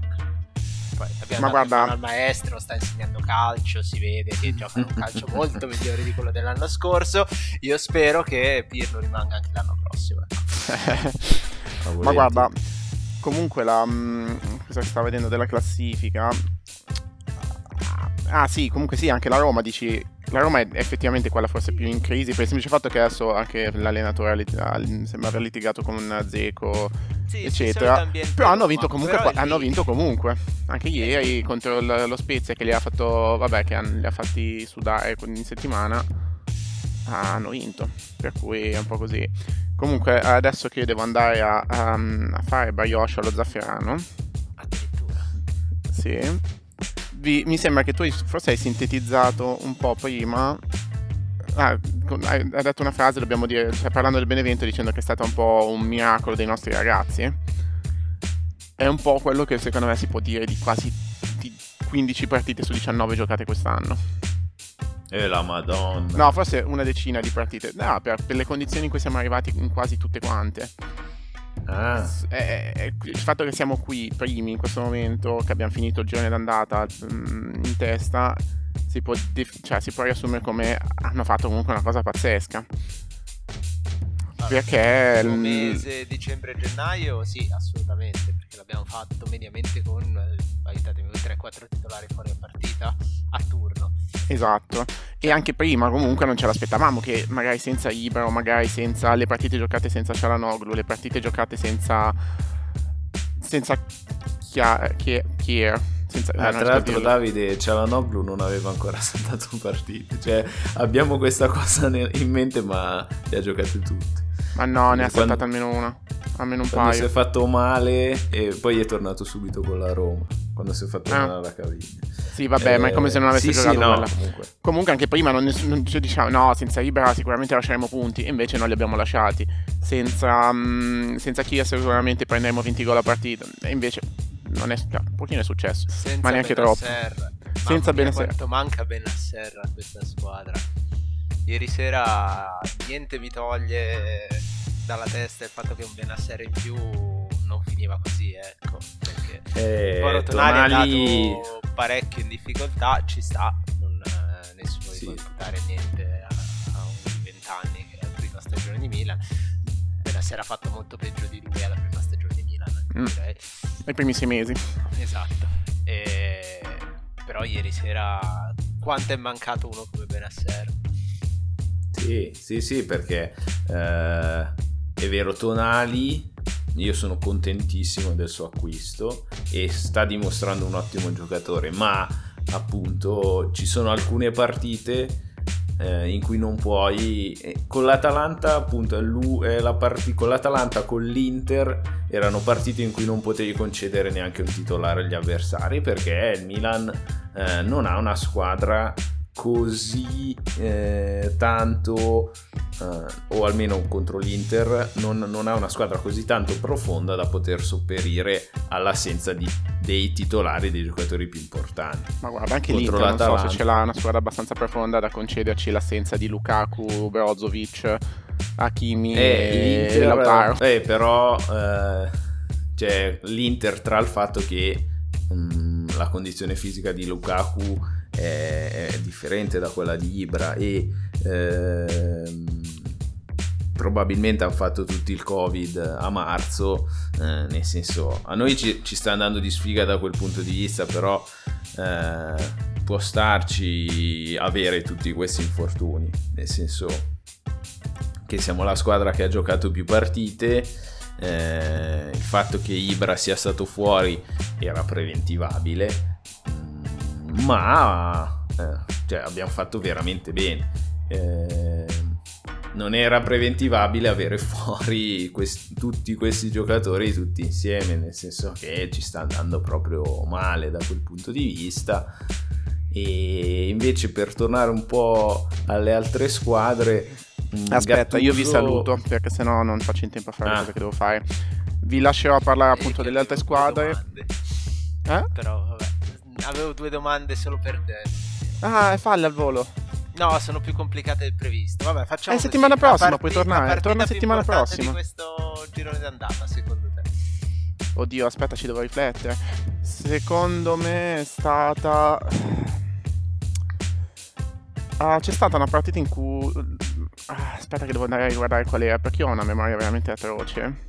poi abbiamo Ma guarda... al maestro, sta insegnando calcio, si vede che [LAUGHS] gioca un calcio molto migliore di quello dell'anno scorso. Io spero che Pirlo rimanga anche l'anno prossimo. [LAUGHS] Ma guarda, comunque la mm, cosa che stavo vedendo della classifica Ah sì, comunque sì, anche la Roma dici la Roma è effettivamente quella forse più in crisi per il semplice fatto che adesso anche l'allenatore ha, sembra aver litigato con Zeco sì, eccetera. però hanno vinto comunque però hanno vinto comunque. Anche ieri contro lo Spezia che li ha fatto vabbè che li ha fatti sudare in settimana hanno vinto. Per cui è un po' così. Comunque adesso che io devo andare a, a, a fare brioche allo zafferano. Addirittura. Sì vi, mi sembra che tu forse hai sintetizzato un po' prima. Ah, hai, detto una frase, dobbiamo dire, cioè, parlando del Benevento, dicendo che è stato un po' un miracolo dei nostri ragazzi. È un po' quello che secondo me si può dire di quasi di 15 partite su 19 giocate quest'anno. E la madonna. No, forse una decina di partite. No, per, per le condizioni in cui siamo arrivati in quasi tutte quante. Ah. È, è, il fatto che siamo qui primi in questo momento, che abbiamo finito il girone d'andata mh, mm, in testa, si può, cioè, si può riassumere come hanno fatto comunque una cosa pazzesca. perché mm, mese, dicembre e gennaio, sì, assolutamente, l'abbiamo fatto mediamente con, eh, aiutatemi, 3-4 titolari fuori partita a turno. Esatto, e anche prima comunque non ce l'aspettavamo che magari senza Ibra o magari senza le partite giocate senza Cialanoglu, le partite giocate senza senza Chia- Chia- Kier, senza, Ah, eh, tra l'altro dirlo. Davide Cialanoglu non aveva ancora [LAUGHS] saltato partite, cioè abbiamo questa cosa in mente ma le ha giocate tutte. Ma no, ne ha Quando- saltata almeno una, almeno un Quando si è paio. fatto male e poi è tornato subito con la Roma, quando si è fatto Ah. male alla caviglia. Sì, vabbè, ma è come se non avesse Eh, sì, giocato sì, no, quella. comunque. Comunque anche prima non, non ci diciamo, no, senza Ibra sicuramente lasceremo punti, e invece non li abbiamo lasciati. Senza, mm, senza Chiesa sicuramente prenderemo 20 gol a partita, e invece non è, cioè, un pochino è successo. Senza Ma neanche Benasser. Senza Mamma mia, Benasser. quanto manca Benasser a questa squadra. Ieri sera niente mi toglie dalla testa il fatto che un Benasser in più non finiva così, ecco. Perché Eh, poi Tonali, Tonali- è andato parecchio in difficoltà, ci sta, non, eh, nessuno Sì. gli può imputare niente a, a un di 20 anni che è la prima stagione di Milan. Benasser ha fatto molto peggio di lui alla prima stagione di Milan, Mm. direi. Nei primi sei mesi. Esatto. E... Però ieri sera quanto è mancato uno come Benasser? Sì, sì, sì, perché eh, è vero, Tonali, io sono contentissimo del suo acquisto e sta dimostrando un ottimo giocatore, ma appunto ci sono alcune partite eh, in cui non puoi eh, con l'Atalanta appunto la parti- con l'Atalanta con l'Inter erano partite in cui non potevi concedere neanche un titolare agli avversari perché il Milan eh, non ha una squadra così eh, tanto eh, o almeno contro l'Inter non, non ha una squadra così tanto profonda da poter sopperire all'assenza di, dei titolari dei giocatori più importanti Ma guarda, anche Contro l'Inter non so se ce l'ha una squadra abbastanza profonda da concederci l'assenza di Lukaku, Brozovic, Hakimi Eh, e Lautaro. eh, però eh, c'è l'Inter tra il fatto che mm, la condizione fisica di Lukaku è, è differente da quella di Ibra e ehm, probabilmente hanno fatto tutti il covid a marzo eh, nel senso a noi ci, ci sta andando di sfiga da quel punto di vista però eh, può starci avere tutti questi infortuni nel senso che siamo la squadra che ha giocato più partite. eh, il fatto che Ibra sia stato fuori era preventivabile, ma eh, cioè, abbiamo fatto veramente bene. Eh, non era preventivabile avere [LAUGHS] fuori quest- tutti questi giocatori tutti insieme, nel senso che ci sta andando proprio male da quel punto di vista. E invece per tornare un po' alle altre squadre, Aspetta, io vi Gattuso- saluto perché sennò non faccio in tempo a fare Ah. le cose che devo fare. Vi lascerò parlare appunto Eh, delle altre squadre. Eh? Però avevo due domande solo per te. Ah, falle al volo. No, sono più complicate del previsto. Vabbè, facciamo Eh, così. settimana prossima parti- puoi tornare, partita torna settimana prossima. di questo girone d'andata, secondo te? Oddio, aspetta, ci devo riflettere. Secondo me è stata. Ah, c'è stata una partita in cui. Ah, aspetta, che devo andare a riguardare qual era, perché io ho una memoria veramente atroce.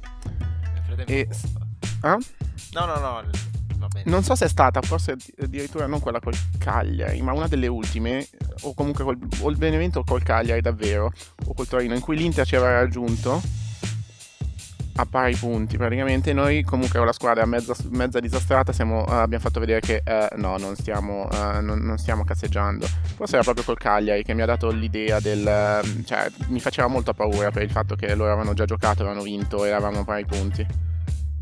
E- Ah? No, no, no. Non so se è stata, forse addirittura non quella col Cagliari, ma una delle ultime, o comunque col, o il Benevento o col Cagliari davvero, o col Torino, in cui l'Inter ci aveva raggiunto a pari punti praticamente. Noi comunque con la squadra mezza, mezza disastrata siamo, eh, abbiamo fatto vedere che eh, no, non stiamo, eh, non, non stiamo cazzeggiando. Forse era proprio col Cagliari che mi ha dato l'idea del... cioè mi faceva molta paura per il fatto che loro avevano già giocato, avevano vinto e eravamo a pari punti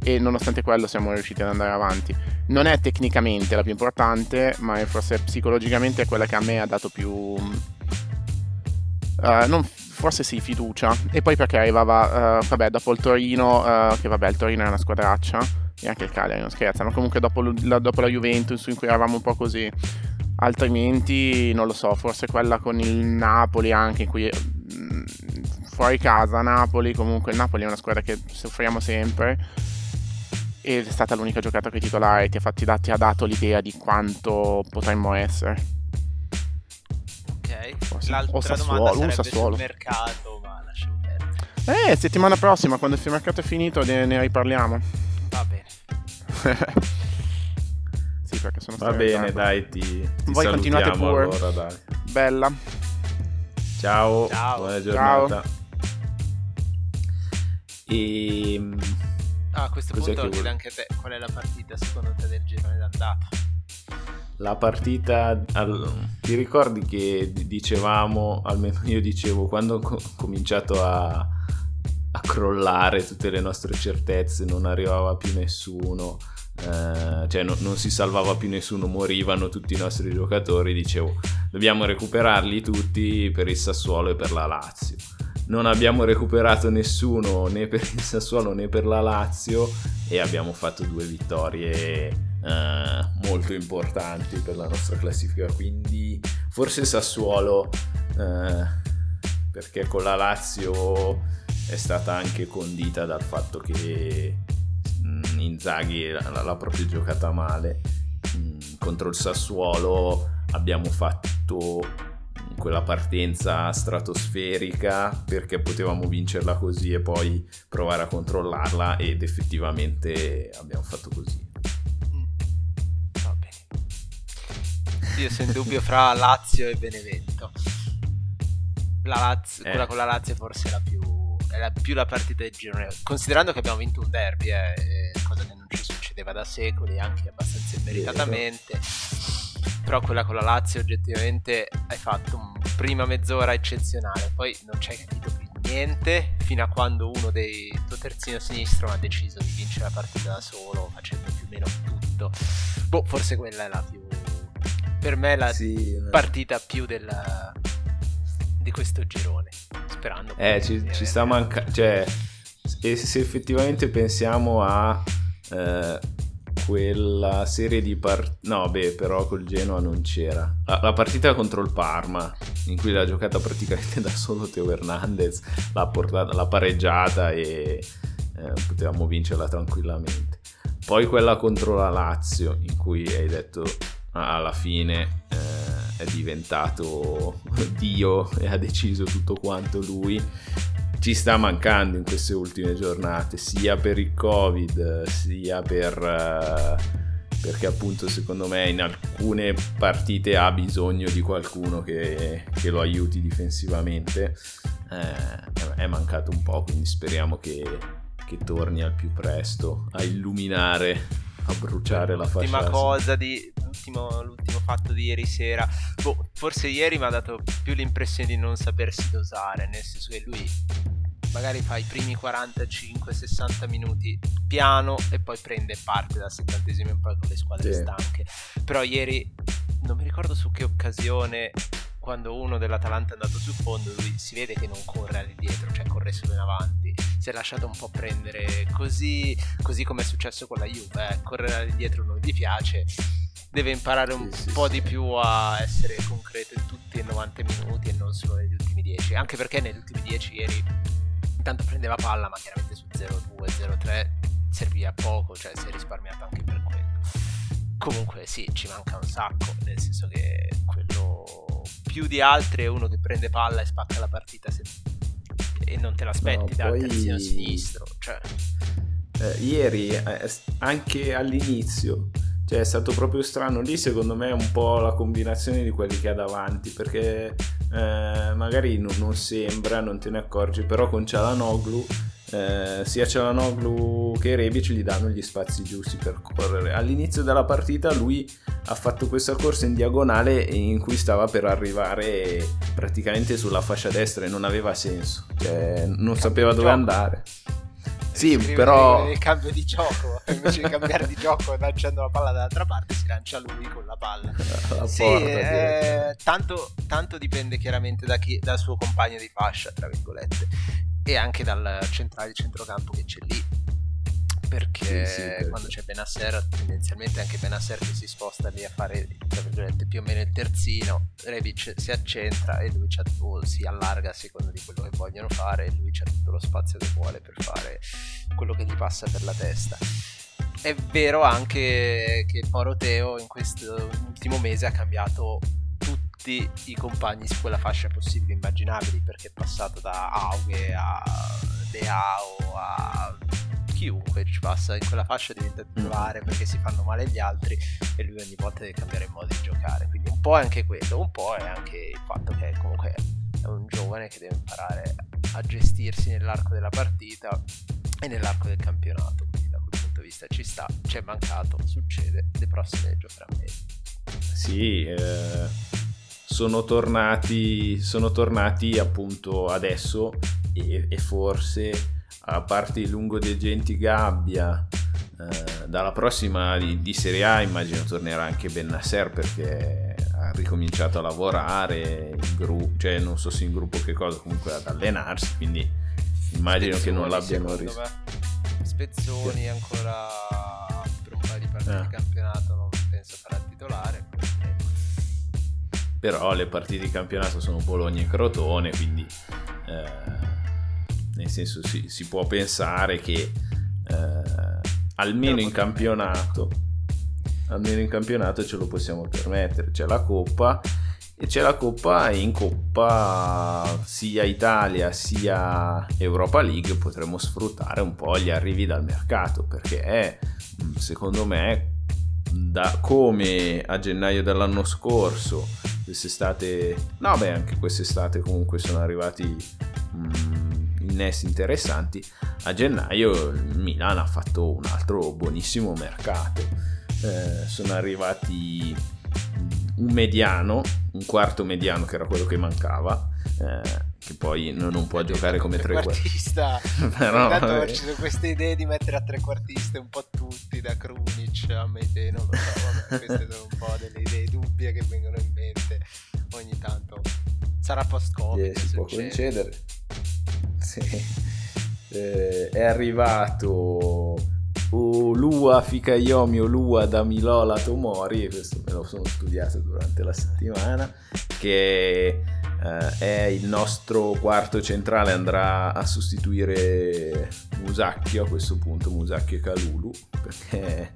e nonostante quello siamo riusciti ad andare avanti. Non è tecnicamente la più importante, ma forse psicologicamente è quella che a me ha dato più... eh, non- forse sì, fiducia. E poi perché arrivava, eh, vabbè, dopo il Torino, eh, che vabbè, il Torino è una squadraccia, e anche il Cagliari non scherza, ma comunque dopo, la, dopo la Juventus in cui eravamo un po' così. Altrimenti, non lo so, forse quella con il Napoli anche, in cui... mm, Fuori casa, Napoli, comunque il Napoli è una squadra che soffriamo sempre è stata l'unica giocata che titolare ti ha, fatti, ti ha dato l'idea di quanto potremmo essere. Ok. O Sa- L'altra o Sassuolo, domanda Sassuolo. sul mercato, ma lasciamo perdere. Eh, settimana prossima, quando il mercato è finito, ne, ne riparliamo. Va bene. [LAUGHS] sì, perché sono Va bene, dai, ti, ti Voi continuate pure. Allora, dai. Bella. Ciao, Ciao. buona giornata. Ciao. E Ah, a questo Cos'è punto chiede anche te qual è la partita secondo te del girone d'andata. la partita, al- ti ricordi che dicevamo, almeno io dicevo, quando ho co- cominciato a, a crollare tutte le nostre certezze, non arrivava più nessuno, eh, cioè no- non si salvava più nessuno, morivano tutti i nostri giocatori, dicevo, dobbiamo recuperarli tutti per il Sassuolo e per la Lazio. Non abbiamo recuperato nessuno né per il Sassuolo né per la Lazio e abbiamo fatto due vittorie eh, molto importanti per la nostra classifica. Quindi forse Sassuolo, eh, perché con la Lazio è stata anche condita dal fatto che mm, Inzaghi l'ha, l'ha proprio giocata male. Mm, contro il Sassuolo abbiamo fatto quella partenza stratosferica perché potevamo vincerla così e poi provare a controllarla ed effettivamente abbiamo fatto così. Mm. Va bene. Io sono in dubbio fra Lazio e Benevento. La Lazio, Eh. Quella con la Lazio forse è la più, è la, più la partita del girone. Considerando che abbiamo vinto un derby, eh, cosa che non ci succedeva da secoli, anche abbastanza immeritatamente. Però quella con la Lazio oggettivamente hai fatto un prima mezz'ora eccezionale, poi non ci hai capito più niente fino a quando uno dei tuo terzino sinistro ha deciso di vincere la partita da solo facendo più o meno tutto. Boh, forse quella è la più per me la Sì, partita più del di questo girone. Sperando Eh, ci, ci sta mancando. Cioè, e se effettivamente pensiamo a eh, quella serie di partite. No, beh, però col Genoa non c'era. La, la partita contro il Parma, in cui l'ha giocata praticamente [LAUGHS] da solo Teo Hernandez, l'ha, portata, l'ha pareggiata e eh, potevamo vincerla tranquillamente. Poi quella contro la Lazio, in cui hai detto alla fine eh, è diventato [LAUGHS] Dio e ha deciso tutto quanto lui. Ci sta mancando in queste ultime giornate, sia per il Covid, sia per... eh, perché appunto secondo me in alcune partite ha bisogno di qualcuno che, che lo aiuti difensivamente. Eh, è mancato un po', quindi speriamo che, che torni al più presto a illuminare, a bruciare la fascia. L'ultima cosa di l'ultimo, l'ultimo fatto di ieri sera. Boh, forse ieri mi ha dato più l'impressione di non sapersi dosare, nel senso che lui magari fa i primi 45-60 minuti piano e poi prende parte dal settantesimo in poi con le squadre Sì. stanche. Però ieri non mi ricordo su che occasione quando uno dell'Atalanta è andato sul fondo, lui si vede che non corre all'indietro, cioè corre solo in avanti. Si è lasciato un po' prendere così, così come è successo con la Juve. eh. Correre all'indietro non gli piace. Deve imparare un Sì, sì, po' sì. di più a essere concreto in tutti i 90 minuti e non solo negli ultimi 10. Anche perché negli ultimi 10 ieri intanto prendeva palla, ma chiaramente su 0-2, 0-3 serviva poco, cioè si è risparmiato anche per quello. Comunque sì, ci manca un sacco, nel senso che quello più di altri è uno che prende palla e spacca la partita se- e non te l'aspetti No, dal poi- terzino sinistro, cioè Eh, ieri, eh, anche all'inizio, cioè è stato proprio strano. Lì secondo me un po' la combinazione di quelli che ha davanti, perché eh, magari non, non sembra, non te ne accorgi, però con Cialanoglu, eh, sia Cialanoglu che Rebic gli danno gli spazi giusti per correre. All'inizio della partita lui ha fatto questa corsa in diagonale in cui stava per arrivare praticamente sulla fascia destra e non aveva senso, cioè non sapeva dove gioco. andare. Sì, però il cambio di gioco [LAUGHS] invece di cambiare di gioco lanciando la palla dall'altra parte si lancia lui con la palla [LAUGHS] alla sì, porta, eh, tanto, tanto dipende chiaramente da chi, dal suo compagno di fascia tra virgolette e anche dal centrale di centrocampo che c'è lì. Perché Sì, sì, quando c'è Benasser tendenzialmente anche Benasser che si sposta lì a fare più o meno il terzino Rebic si accentra e lui si allarga a seconda di quello che vogliono fare e lui c'ha tutto lo spazio che vuole per fare quello che gli passa per la testa. È vero anche che Poroteo in questo ultimo mese ha cambiato tutti i compagni su quella fascia possibili e immaginabili perché è passato da Aughe a Leao, a chiunque ci passa in quella fascia diventa titolare perché si fanno male gli altri e lui ogni volta deve cambiare modo di giocare. Quindi un po' è anche quello, un po' è anche il fatto che comunque è un giovane che deve imparare a gestirsi nell'arco della partita e nell'arco del campionato. Quindi da quel punto di vista ci sta, c'è mancato, succede, le prossime giocherà meglio. Sì, eh, sono, tornati, sono tornati appunto adesso e, e forse a parte il lungo dei Genti Gabbia eh, dalla prossima di, di, Serie A immagino tornerà anche Ben Nasser perché ha ricominciato a lavorare in gruppo, cioè non so se in gruppo che cosa, comunque ad allenarsi, quindi immagino Spezzoni, che non l'abbiano riso. Spezzoni ancora per un paio di partite eh. di campionato non penso sarà titolare. Però le partite di campionato sono Bologna e Crotone, quindi eh, nel senso si, si può pensare che eh, almeno in campionato almeno in campionato ce lo possiamo permettere. C'è la coppa e c'è la coppa in coppa sia Italia sia Europa League potremo sfruttare un po' gli arrivi dal mercato perché secondo me da come a gennaio dell'anno scorso quest'estate no beh anche quest'estate comunque sono arrivati mh, mm, innesti interessanti, a gennaio il Milan ha fatto un altro buonissimo mercato. Eh, sono arrivati un mediano, un quarto mediano che era quello che mancava, eh, che poi non, non può giocare come trequartista. [LAUGHS] Però intanto ci sono queste idee di mettere a trequartiste un po' tutti, da Krunic a Mete, non lo so, vabbè, [LAUGHS] queste sono un po' delle idee dubbie che vengono in mente ogni tanto. Sarà post-Covid. Yeah, si può concedere sì. eh, è arrivato Olua Fikayomi Olua da Milola Tomori, e questo me lo sono studiato durante la settimana, che eh, è il nostro quarto centrale, andrà a sostituire Musacchio a questo punto, Musacchio e Calulu, perché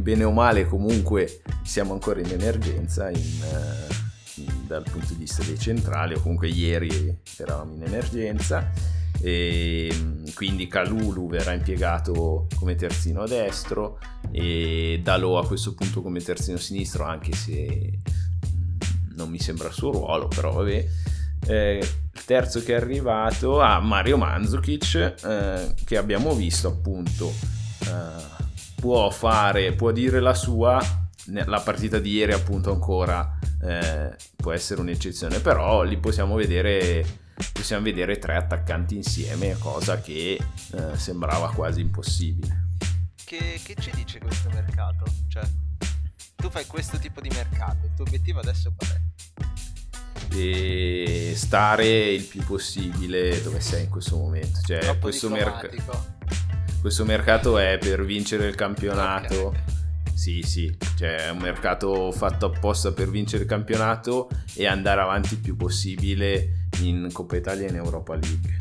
bene o male comunque siamo ancora in emergenza in, in, dal punto di vista dei centrali, o comunque ieri eravamo in emergenza e quindi Calulu verrà impiegato come terzino destro e Dalò a questo punto come terzino sinistro anche se non mi sembra il suo ruolo però vabbè eh, il terzo che è arrivato a ah, Mario Mandzukic eh, che abbiamo visto appunto eh, può fare può dire la sua la partita di ieri appunto ancora eh, può essere un'eccezione però li possiamo vedere possiamo vedere tre attaccanti insieme, cosa che eh, sembrava quasi impossibile. Che, che, ci dice questo mercato? Cioè, tu fai questo tipo di mercato, il tuo obiettivo adesso qual è? E stare il più possibile dove sei in questo momento. Cioè, questo, merc- questo, mercato è per vincere il campionato. Okay. Sì, sì, cioè è un mercato fatto apposta per vincere il campionato e andare avanti il più possibile in Coppa Italia e in Europa League.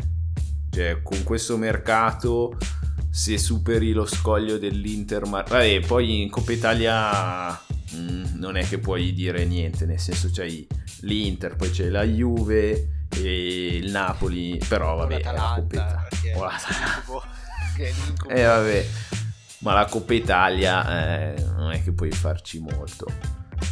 Cioè, con questo mercato, se superi lo scoglio dell'Inter, vabbè, poi in Coppa Italia mh, mm, non è che puoi dire niente, nel senso c'hai l'Inter, poi c'è la Juve e il Napoli, però vabbè, la Coppa Italia. [LAUGHS] Eh vabbè, ma la Coppa Italia eh, non è che puoi farci molto.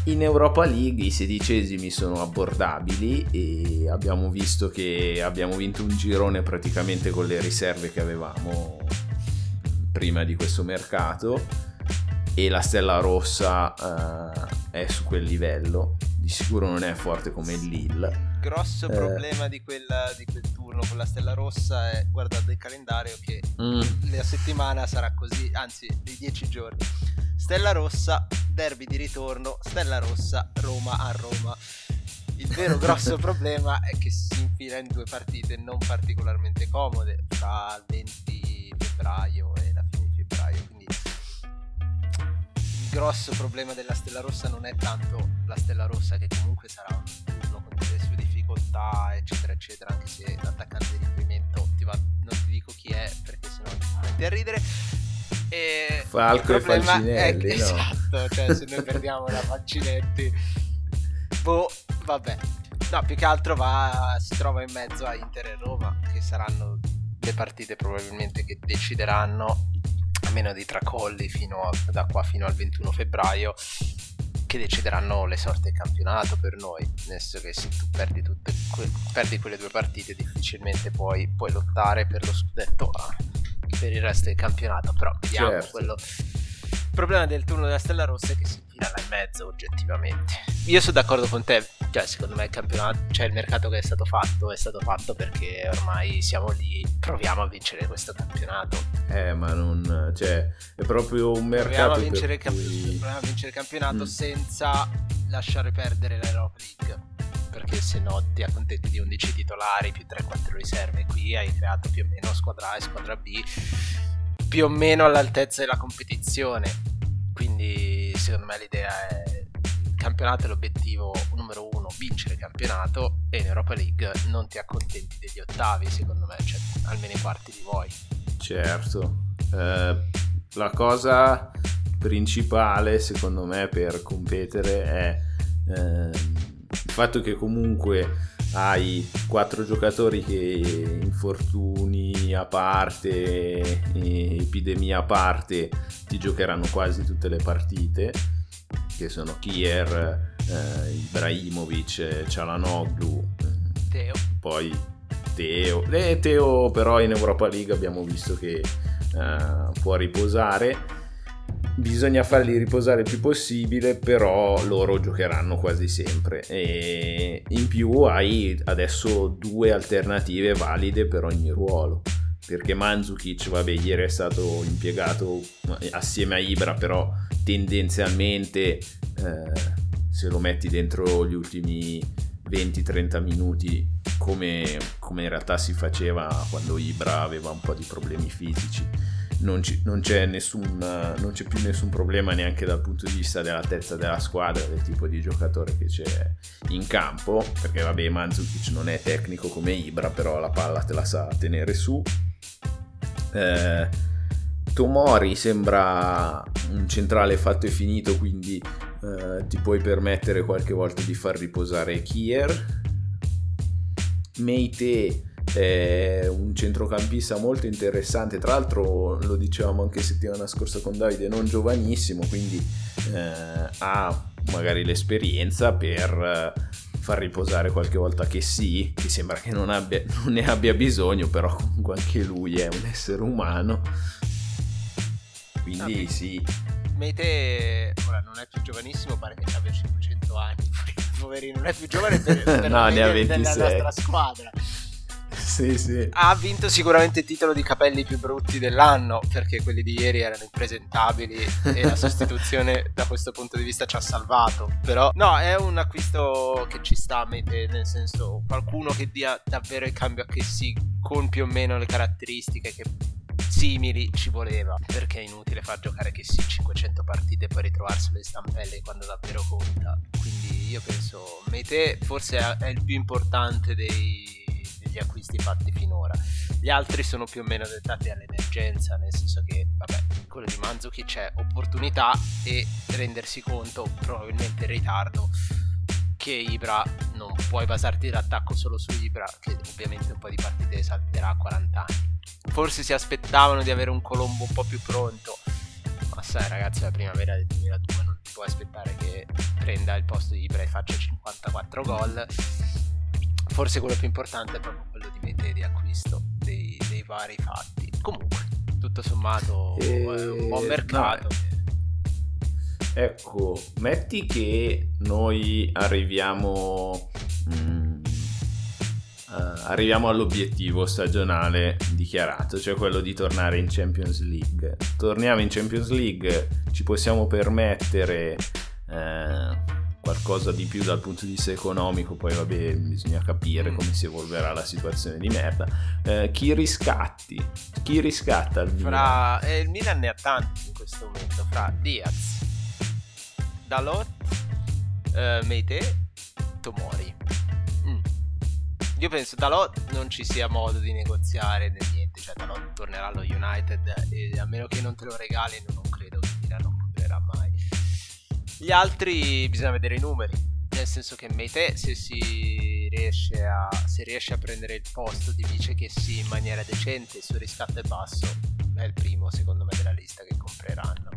In Europa League i sedicesimi sono abbordabili e abbiamo visto che abbiamo vinto un girone praticamente con le riserve che avevamo prima di questo mercato e la Stella Rossa uh, è su quel livello. Di sicuro non è forte come il Lille. Grosso eh. problema di, quella, di, quel turno con la Stella Rossa è guardate il calendario che mm. la settimana sarà così, anzi dei dieci giorni Stella Rossa, derby di ritorno, Stella Rossa, Roma a Roma. Il vero [LAUGHS] grosso problema è che si infila in due partite non particolarmente comode tra il 20 febbraio e grosso problema della Stella Rossa non è tanto la Stella Rossa, che comunque sarà un turno con le sue difficoltà, eccetera, eccetera, anche se l'attaccante di riferimento ti va, non ti dico chi è perché sennò ti metti a ridere e Falco e Falcinelli, è, no? Esatto, cioè se noi [LAUGHS] perdiamo la Falcinetti, boh, vabbè. No, più che altro va, si trova in mezzo a Inter e Roma, che saranno le partite probabilmente che decideranno, a meno di tracolli fino a, da qua fino al 21 febbraio, che decideranno le sorti del campionato per noi. Nel senso che se tu perdi, tutte, que- perdi quelle due partite, difficilmente puoi, puoi lottare per lo scudetto A per il resto del campionato. Però vediamo Certo. quello. Il problema del turno della Stella Rossa è che si là in mezzo, oggettivamente. Io sono d'accordo con te, cioè secondo me il campionato, cioè il mercato che è stato fatto è stato fatto perché ormai siamo lì, proviamo a vincere questo campionato. Eh, ma non... cioè, è proprio un Proviamo mercato a vincere, il per camp- cui... proviamo a vincere il campionato Mm. senza lasciare perdere l'Europa League. Perché se no ti accontenti di 11 titolari più 3-4 riserve. Qui hai creato più o meno squadra A e squadra B più o meno all'altezza della competizione. Quindi secondo me l'idea è il campionato è l'obiettivo numero uno, vincere il campionato e in Europa League non ti accontenti degli ottavi, secondo me, cioè almeno i quarti li vuoi. Certo. Eh, la cosa principale, secondo me, per competere è ehm, il fatto che comunque hai quattro giocatori che infortuni a parte, epidemia a parte, ti giocheranno quasi tutte le partite, che sono Kier, eh, Ibrahimovic, Cialanoglu, eh, Teo. poi Teo. E Teo però in Europa League abbiamo visto che eh, può riposare. Bisogna farli riposare il più possibile, però loro giocheranno quasi sempre. E in più hai adesso due alternative valide per ogni ruolo. Perché Mandzukic, vabbè, ieri è stato impiegato assieme a Ibra, però tendenzialmente eh, se lo metti dentro gli ultimi 20-30 minuti come, come in realtà si faceva quando Ibra aveva un po' di problemi fisici. Non, ci- non c'è nessun, non c'è più nessun problema neanche dal punto di vista dell'altezza della squadra, del tipo di giocatore che c'è in campo, perché vabbè Mandzukic non è tecnico come Ibra, però la palla te la sa tenere su. Eh, Tomori sembra un centrale fatto e finito, quindi eh, ti puoi permettere qualche volta di far riposare Kier. Meite è un centrocampista molto interessante, tra l'altro lo dicevamo anche settimana scorsa con Davide, non giovanissimo, quindi eh, ha magari l'esperienza per eh, far riposare qualche volta che sì, che sembra che non, abbia, [LAUGHS] non ne abbia bisogno, però comunque anche lui è un essere umano. Quindi Ah, sì, Mete ora non è più giovanissimo, pare che abbia 500 anni. [LAUGHS] Poverino, non è più giovane per, per [LAUGHS] No, la ne ha media della 26. nostra squadra. [LAUGHS] sì, sì. Ha vinto sicuramente il titolo di capelli più brutti dell'anno, perché quelli di ieri erano impresentabili e la sostituzione [LAUGHS] da questo punto di vista ci ha salvato. Però no, è un acquisto che ci sta a Mete, nel senso qualcuno che dia davvero il cambio a che sì, con più o meno le caratteristiche che simili ci voleva perché è inutile far giocare che sì 500 partite e poi ritrovarsi le stampelle quando davvero conta quindi io penso Mete forse è il più importante dei- degli acquisti fatti finora gli altri sono più o meno dettati all'emergenza nel senso che vabbè quello di Manzuki c'è opportunità e rendersi conto probabilmente in ritardo che Ibra non puoi basarti l'attacco solo su Ibra che ovviamente un po' di partite salterà a 40 anni forse si aspettavano di avere un Colombo un po' più pronto. Ma sai, ragazzi, la primavera del 2002 non ti puoi aspettare che prenda il posto di Ibra e faccia 54 gol. Forse quello più importante è proprio quello di di acquisto dei, dei vari fatti. Comunque, tutto sommato Eh, è un buon mercato. Ecco, metti che noi arriviamo, eh, arriviamo all'obiettivo stagionale dichiarato, cioè quello di tornare in Champions League. Torniamo in Champions League, ci possiamo permettere eh, qualcosa di più dal punto di vista economico, poi vabbè bisogna capire Mm. come si evolverà la situazione di merda. Eh, chi riscatti? Chi riscatta il Milan? Fra, eh, il Milan ne ha tanti in questo momento. Fra Diaz, Dalot, eh, Meite, Tomori. Mm. Io penso Dalot non ci sia modo di negoziare né niente. Cioè, Dalot tornerà allo United e a meno che non te lo regalino, non Gli altri bisogna vedere i numeri. Nel senso che Meite, se si riesce a, se riesce a prendere il posto di Vice che sì in maniera decente, il suo riscatto è basso, è il primo secondo me della lista che compreranno.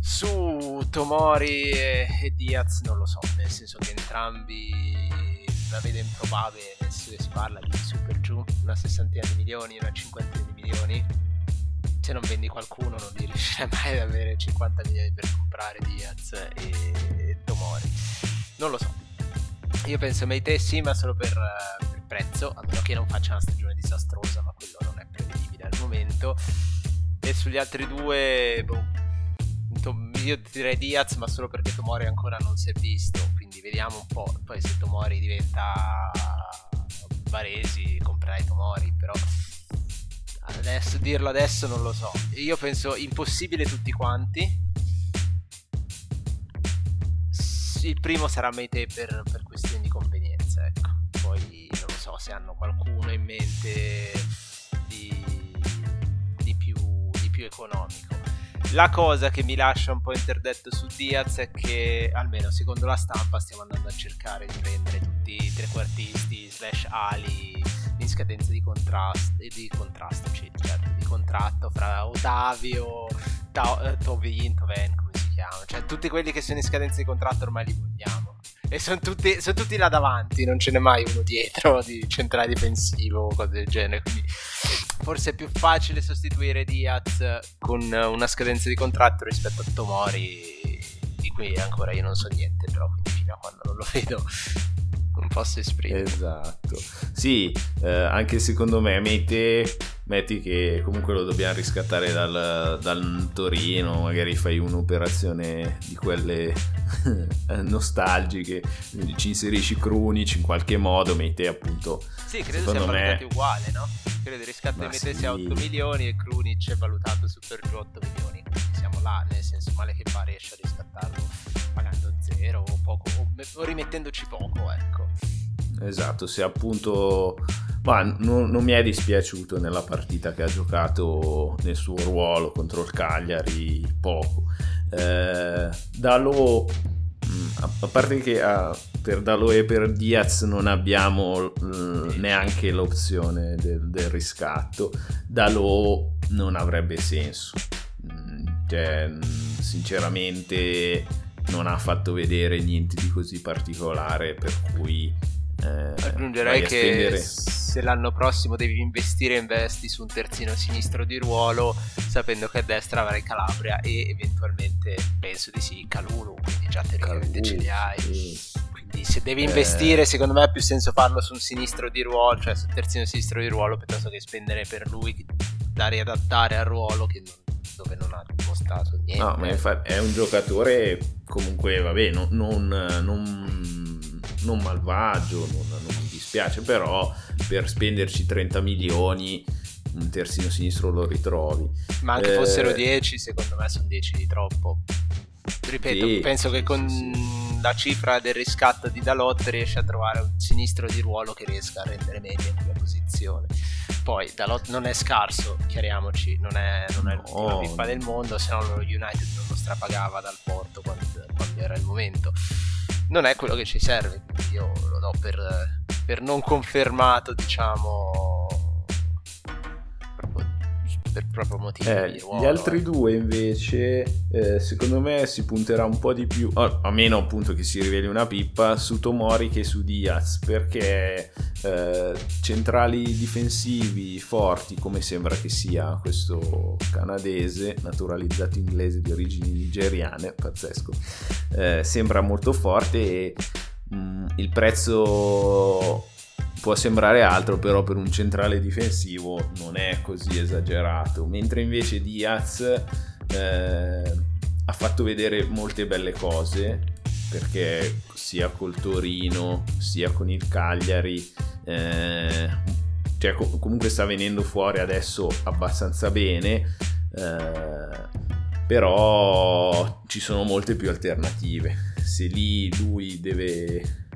Su Tomori e, e Diaz non lo so, nel senso che entrambi la vedo improbabile, che si parla di super giù, una sessantina di milioni, una cinquantina di milioni. Se non vendi qualcuno non riuscirai mai ad avere 50 milioni per comprare Diaz e, e Tomori. Non lo so. Io penso Meite sì, ma solo per, per prezzo, a meno che non faccia una stagione disastrosa, ma quello non è prevedibile al momento. E sugli altri due, boh, io direi Diaz, ma solo perché Tomori ancora non si è visto. Quindi vediamo un po'. Poi se Tomori diventa Varesi, comprerai Tomori, però adesso dirlo adesso non lo so. Io penso impossibile tutti quanti. Il primo sarà Meite per, per questioni di convenienza, ecco. Poi non so se hanno qualcuno in mente di, di, più, di più economico. La cosa che mi lascia un po' interdetto su Diaz è che, almeno secondo la stampa, stiamo andando a cercare di prendere tutti i trequartisti slash ali in scadenza di contrasto, di contrasto, certo, di contratto fra Ottavio, Ta- eh, Tovin, Toven, come si chiama, cioè tutti quelli che sono in scadenza di contratto ormai li vogliamo. E sono tutti, son tutti là davanti, non ce n'è mai uno dietro di centrale difensivo o cose del genere. Quindi forse è più facile sostituire Diaz con una scadenza di contratto rispetto a Tomori, di cui ancora io non so niente, però quindi fino a quando non lo vedo non posso esprimere. Esatto. Sì, eh, anche secondo me Mete, metti che comunque lo dobbiamo riscattare dal, dal Torino, magari fai un'operazione di quelle [LAUGHS] nostalgiche, ci inserisci Krunic in qualche modo, Mete appunto... Sì, credo sia valutato uguale, no? Credo il riscatto di Mete sia 8 milioni e Krunic è valutato su per giù 8 milioni. Quindi siamo là, nel senso male che fa riesce a riscattarlo zero o poco, o, o rimettendoci poco, ecco. Esatto, se appunto... Ma non, non, mi è dispiaciuto nella partita che ha giocato nel suo ruolo contro il Cagliari poco. Eh, Dalo, mm, a parte che ah, per Dalo e per Diaz non abbiamo mm, neanche l'opzione del, del, riscatto, Dalo non avrebbe senso. Mm, cioè, sinceramente non ha fatto vedere niente di così particolare per cui eh, Aggiungerei che spendere... se l'anno prossimo devi investire, investi su un terzino sinistro di ruolo, sapendo che a destra avrai Calabria e eventualmente penso di sì, Calulu, quindi già teoricamente ce li hai. Sì. Quindi se devi eh... investire, secondo me ha più senso farlo su un sinistro di ruolo, cioè sul terzino sinistro di ruolo, piuttosto che spendere per lui da riadattare al ruolo che non, dove non ha dimostrato niente. No, ma infatti è un giocatore comunque, vabbè, non, non, non non malvagio, non, mi dispiace, però per spenderci 30 milioni un terzino sinistro lo ritrovi. Ma anche eh, fossero 10, secondo me sono 10 di troppo. Ripeto, sì, penso sì, che con sì, la cifra del riscatto di Dalot riesce a trovare un sinistro di ruolo che riesca a rendere meglio in quella posizione. Poi Dalot non è scarso, chiariamoci, non è, non è no. l'ultima pippa del mondo, se no lo United non lo strapagava dal porto quando, quando era il momento non è quello che ci serve. Quindi io lo do per, per non confermato, diciamo, per proprio motivi eh, di ruolo. Gli altri due invece, eh, secondo me si punterà un po' di più, oh, a meno appunto che si riveli una pippa, su Tomori che su Diaz, perché eh, centrali difensivi forti, come sembra che sia questo canadese, naturalizzato inglese di origini nigeriane, pazzesco, eh, sembra molto forte e mh, mm, il prezzo può sembrare altro, però per un centrale difensivo non è così esagerato. Mentre invece Diaz eh, ha fatto vedere molte belle cose, perché sia col Torino sia con il Cagliari, eh, cioè comunque sta venendo fuori adesso abbastanza bene. Eh, però ci sono molte più alternative. Se lì lui deve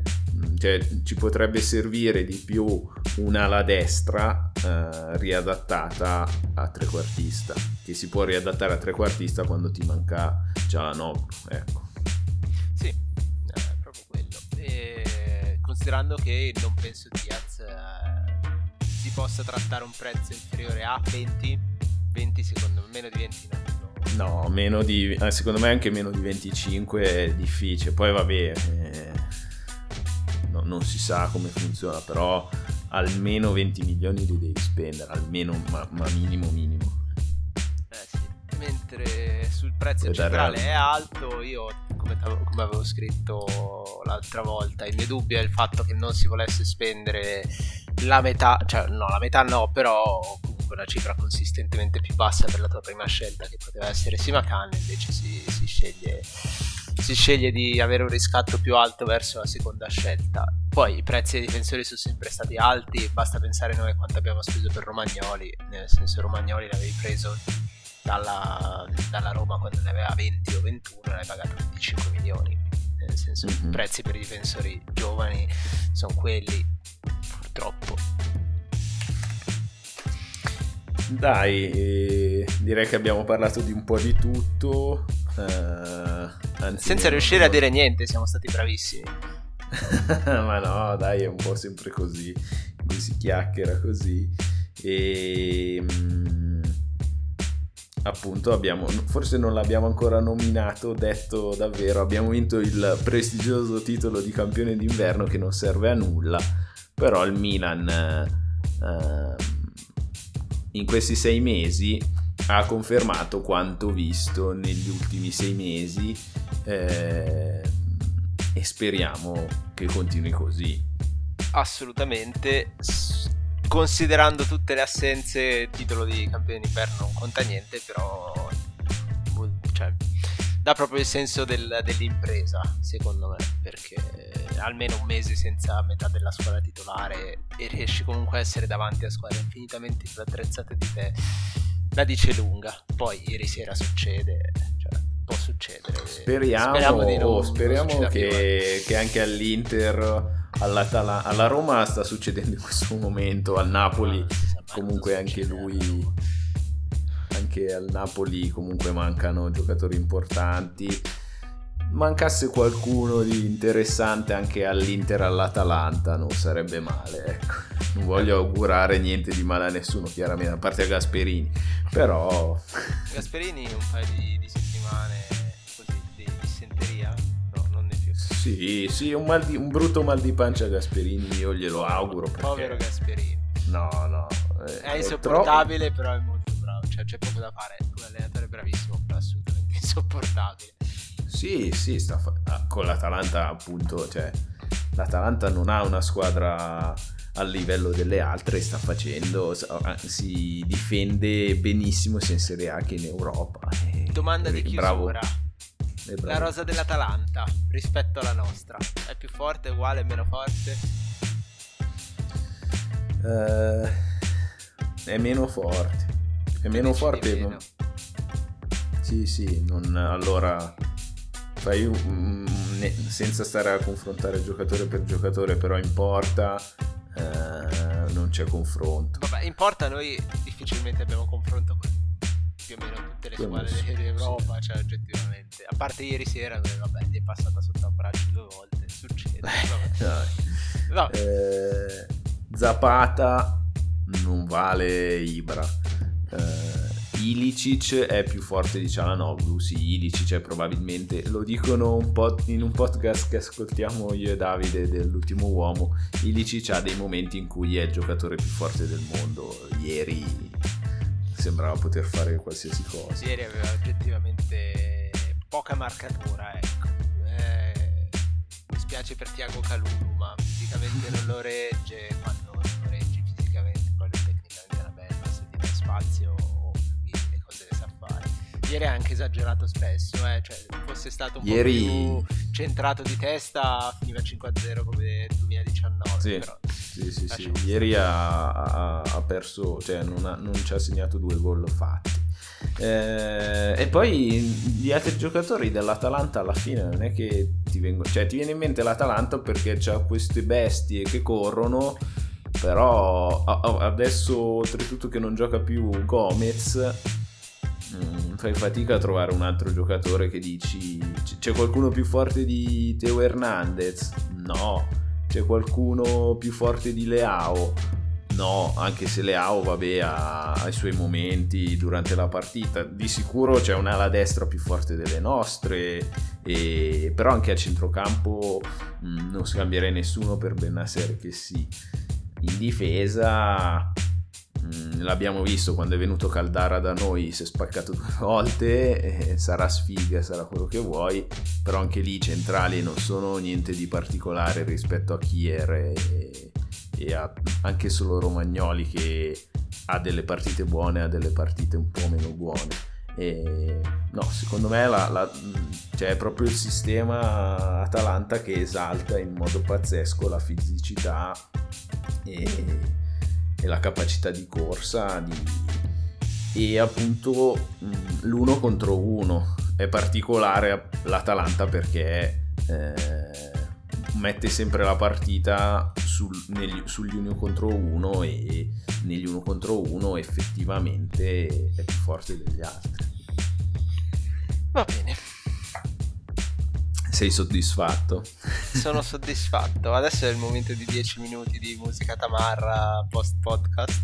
cioè, ci potrebbe servire di più un'ala destra eh, riadattata a trequartista, che si può riadattare a trequartista quando ti manca già Noglu, ecco. Sì, è proprio quello. E considerando che non penso Diaz eh, si possa trattare un prezzo inferiore a 20, 20 secondo me, meno di 20 no. No, meno di, eh, secondo me anche meno di 25 è difficile. Poi vabbè, eh, no, non si sa come funziona, però almeno 20 milioni li devi spendere, almeno, ma, ma minimo minimo. Eh sì, mentre sul prezzo Puoi centrale è alto, io come, come, avevo scritto l'altra volta, il mio dubbio è il fatto che non si volesse spendere la metà, cioè no, la metà no, però comunque una cifra consistentemente più bassa per la tua prima scelta che poteva essere Simacan, invece si, si, sceglie, si sceglie di avere un riscatto più alto verso la seconda scelta. Poi i prezzi dei difensori sono sempre stati alti, basta pensare noi quanto abbiamo speso per Romagnoli, nel senso Romagnoli l'avevi preso dalla, dalla Roma quando ne aveva 20 o 21 l'hai pagato 25 milioni nel senso mm-hmm. i prezzi per i difensori giovani sono quelli purtroppo dai direi che abbiamo parlato di un po' di tutto anzi, senza riuscire a dire niente siamo stati bravissimi. [LAUGHS] Ma no dai è un po' sempre così qui si chiacchiera così. E mm, appunto abbiamo, forse non l'abbiamo ancora nominato, detto davvero, abbiamo vinto il prestigioso titolo di campione d'inverno che non serve a nulla, però il Milan eh, in questi sei mesi ha confermato quanto visto negli ultimi sei mesi eh, e speriamo che continui così. Assolutamente considerando tutte le assenze, il titolo di campione d'inverno non conta niente, però cioè, dà proprio il senso del, dell'impresa, secondo me, perché almeno un mese senza metà della squadra titolare e riesci comunque a essere davanti a squadre infinitamente più attrezzate di te, la dice lunga. Poi ieri sera succede, cioè, può succedere. Speriamo, speriamo, non, speriamo che, che anche all'Inter alla Roma sta succedendo in questo momento, al Napoli comunque anche lui, anche al Napoli comunque mancano giocatori importanti. Mancasse qualcuno di interessante anche all'Inter all'Atalanta non sarebbe male, ecco. Non voglio augurare niente di male a nessuno, chiaramente, a parte a Gasperini, però... Gasperini un paio di, di settimane Sì, sì, un, di, un, brutto mal di pancia a Gasperini, io glielo auguro. Perché... Povero Gasperini. No, no. È, è insopportabile, troppo... però è molto bravo. Cioè, c'è poco da fare. Un allenatore bravissimo, però assolutamente [LAUGHS] insopportabile. Sì, sì, sta fa... ah, con l'Atalanta, appunto, cioè, l'Atalanta non ha una squadra al livello delle altre sta facendo si difende benissimo sia in Serie A che in Europa domanda di chiusura bravo la rosa dell'Atalanta rispetto alla nostra è più forte, uguale, meno forte? Uh, è meno forte. È meno forte. Meno. Sì, sì, non... allora fai un... senza stare a confrontare giocatore per giocatore, però in porta uh, non c'è confronto. Vabbè, in porta noi difficilmente abbiamo confronto con più o meno tutte le squadre sì, d'Europa, sì. cioè oggettivamente. A parte ieri sera dove vabbè ti è passata sotto un braccio due volte, succede. [LAUGHS] no. eh, Zapata non vale Ibra. Eh, Ilicic è più forte di Cialanoglu, sì, Ilicic è probabilmente, lo dicono un po' in un podcast che ascoltiamo io e Davide dell'ultimo uomo, Ilicic ha dei momenti in cui è il giocatore più forte del mondo, ieri sembrava poter fare qualsiasi cosa. Ieri aveva oggettivamente poca marcatura, ecco. Eh, mi spiace per Tiago Calulu, ma fisicamente non lo regge, quando non lo reggi fisicamente, poi tecnicamente è una bella, se dà spazio fare. Ieri ha anche esagerato spesso, eh, cioè fosse stato un Ieri... po' più centrato di testa, finiva 5-0 come 2019, sì. però sì, sì, sì. Ieri ha, ha, ha, perso, cioè non, ha, non, ci ha segnato due gol fatti. Eh, e poi gli altri giocatori dell'Atalanta alla fine non è che ti vengono, cioè ti viene in mente l'Atalanta perché c'ha queste bestie che corrono, però adesso oltretutto che non gioca più Gomez, mm, fai fatica a trovare un altro giocatore che dici c'è qualcuno più forte di Teo Hernandez? No c'è qualcuno più forte di Leao? No, anche se Leao, vabbè, ha, ha, i suoi momenti durante la partita. Di sicuro c'è un'ala destra più forte delle nostre, e... però anche a centrocampo mh, mm, non scambierei nessuno per Benasser che sì. In difesa l'abbiamo visto quando è venuto Caldara da noi, si è spaccato due [LAUGHS] volte, eh, sarà sfiga, sarà quello che vuoi, però anche lì i centrali non sono niente di particolare rispetto a Kier e e ha anche solo Romagnoli che ha delle partite buone, ha delle partite un po' meno buone. E no, secondo me la, la, cioè è proprio il sistema Atalanta che esalta in modo pazzesco la fisicità e, e la capacità di corsa di, e appunto l'uno contro uno. È particolare l'Atalanta perché eh, mette sempre la partita sul, negli, sugli uno contro uno e negli uno contro uno effettivamente è più forte degli altri. Va bene. Sei soddisfatto? Sono soddisfatto. Adesso è il momento di 10 minuti di musica tamarra post podcast.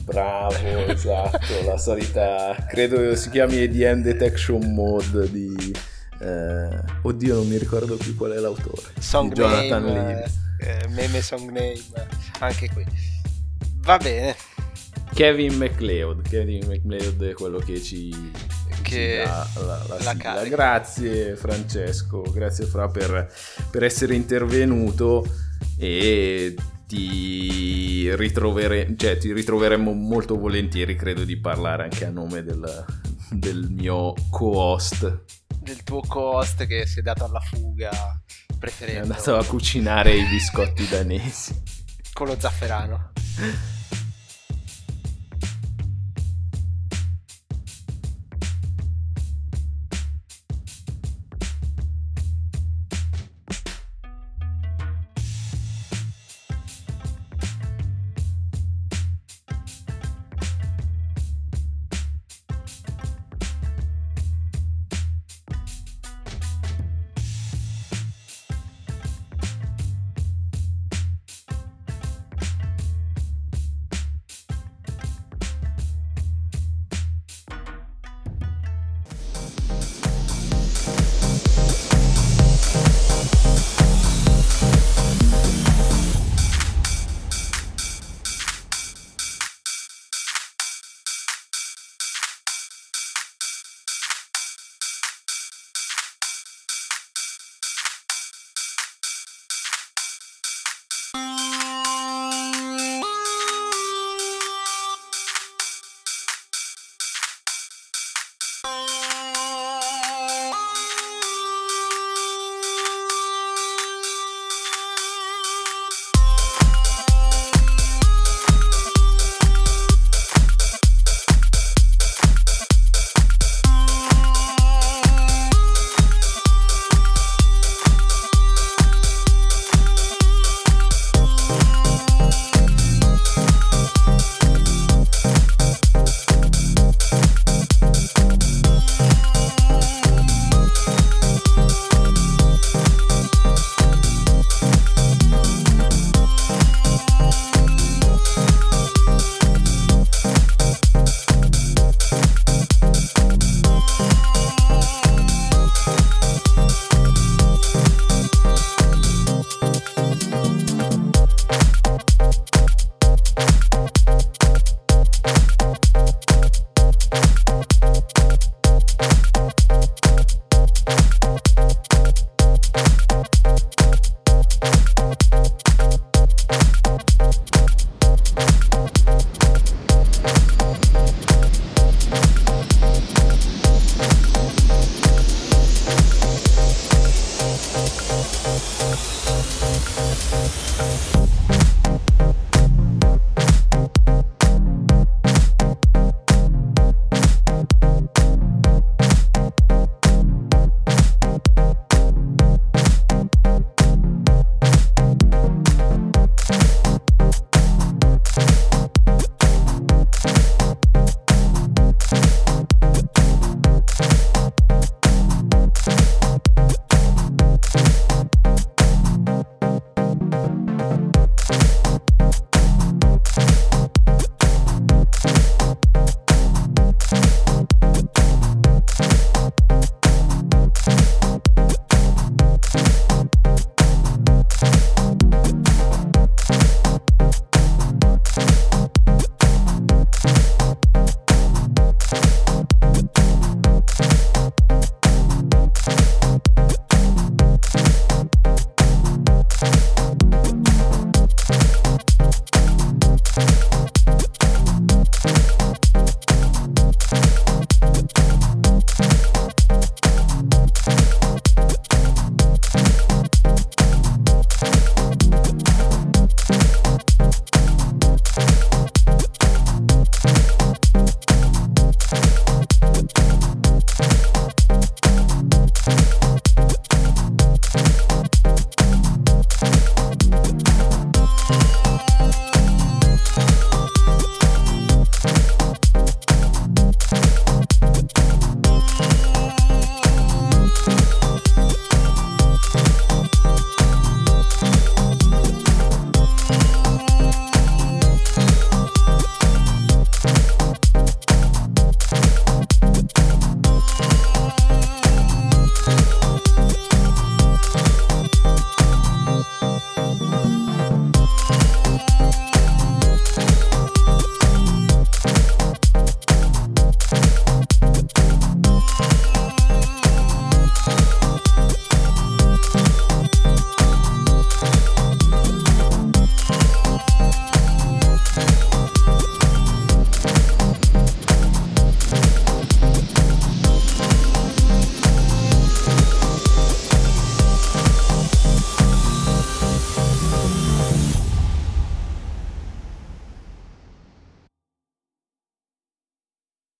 Bravo, esatto, la solita, credo si chiami EDM Detection Mode di eh, oddio, non mi ricordo più qual è l'autore. Song di Jonathan name, eh, meme song name, anche qui. Va bene. Kevin McLeod. Kevin McLeod è quello che ci, che ci dà la, la, la Grazie Francesco, grazie Fra per, per essere intervenuto e ti, ritrovere, cioè, ti ritroveremmo molto volentieri, credo, di parlare anche a nome del, del mio co-host del tuo co-host che si è dato alla fuga preferendo... È andato a cucinare i biscotti danesi. Con lo zafferano. [LAUGHS]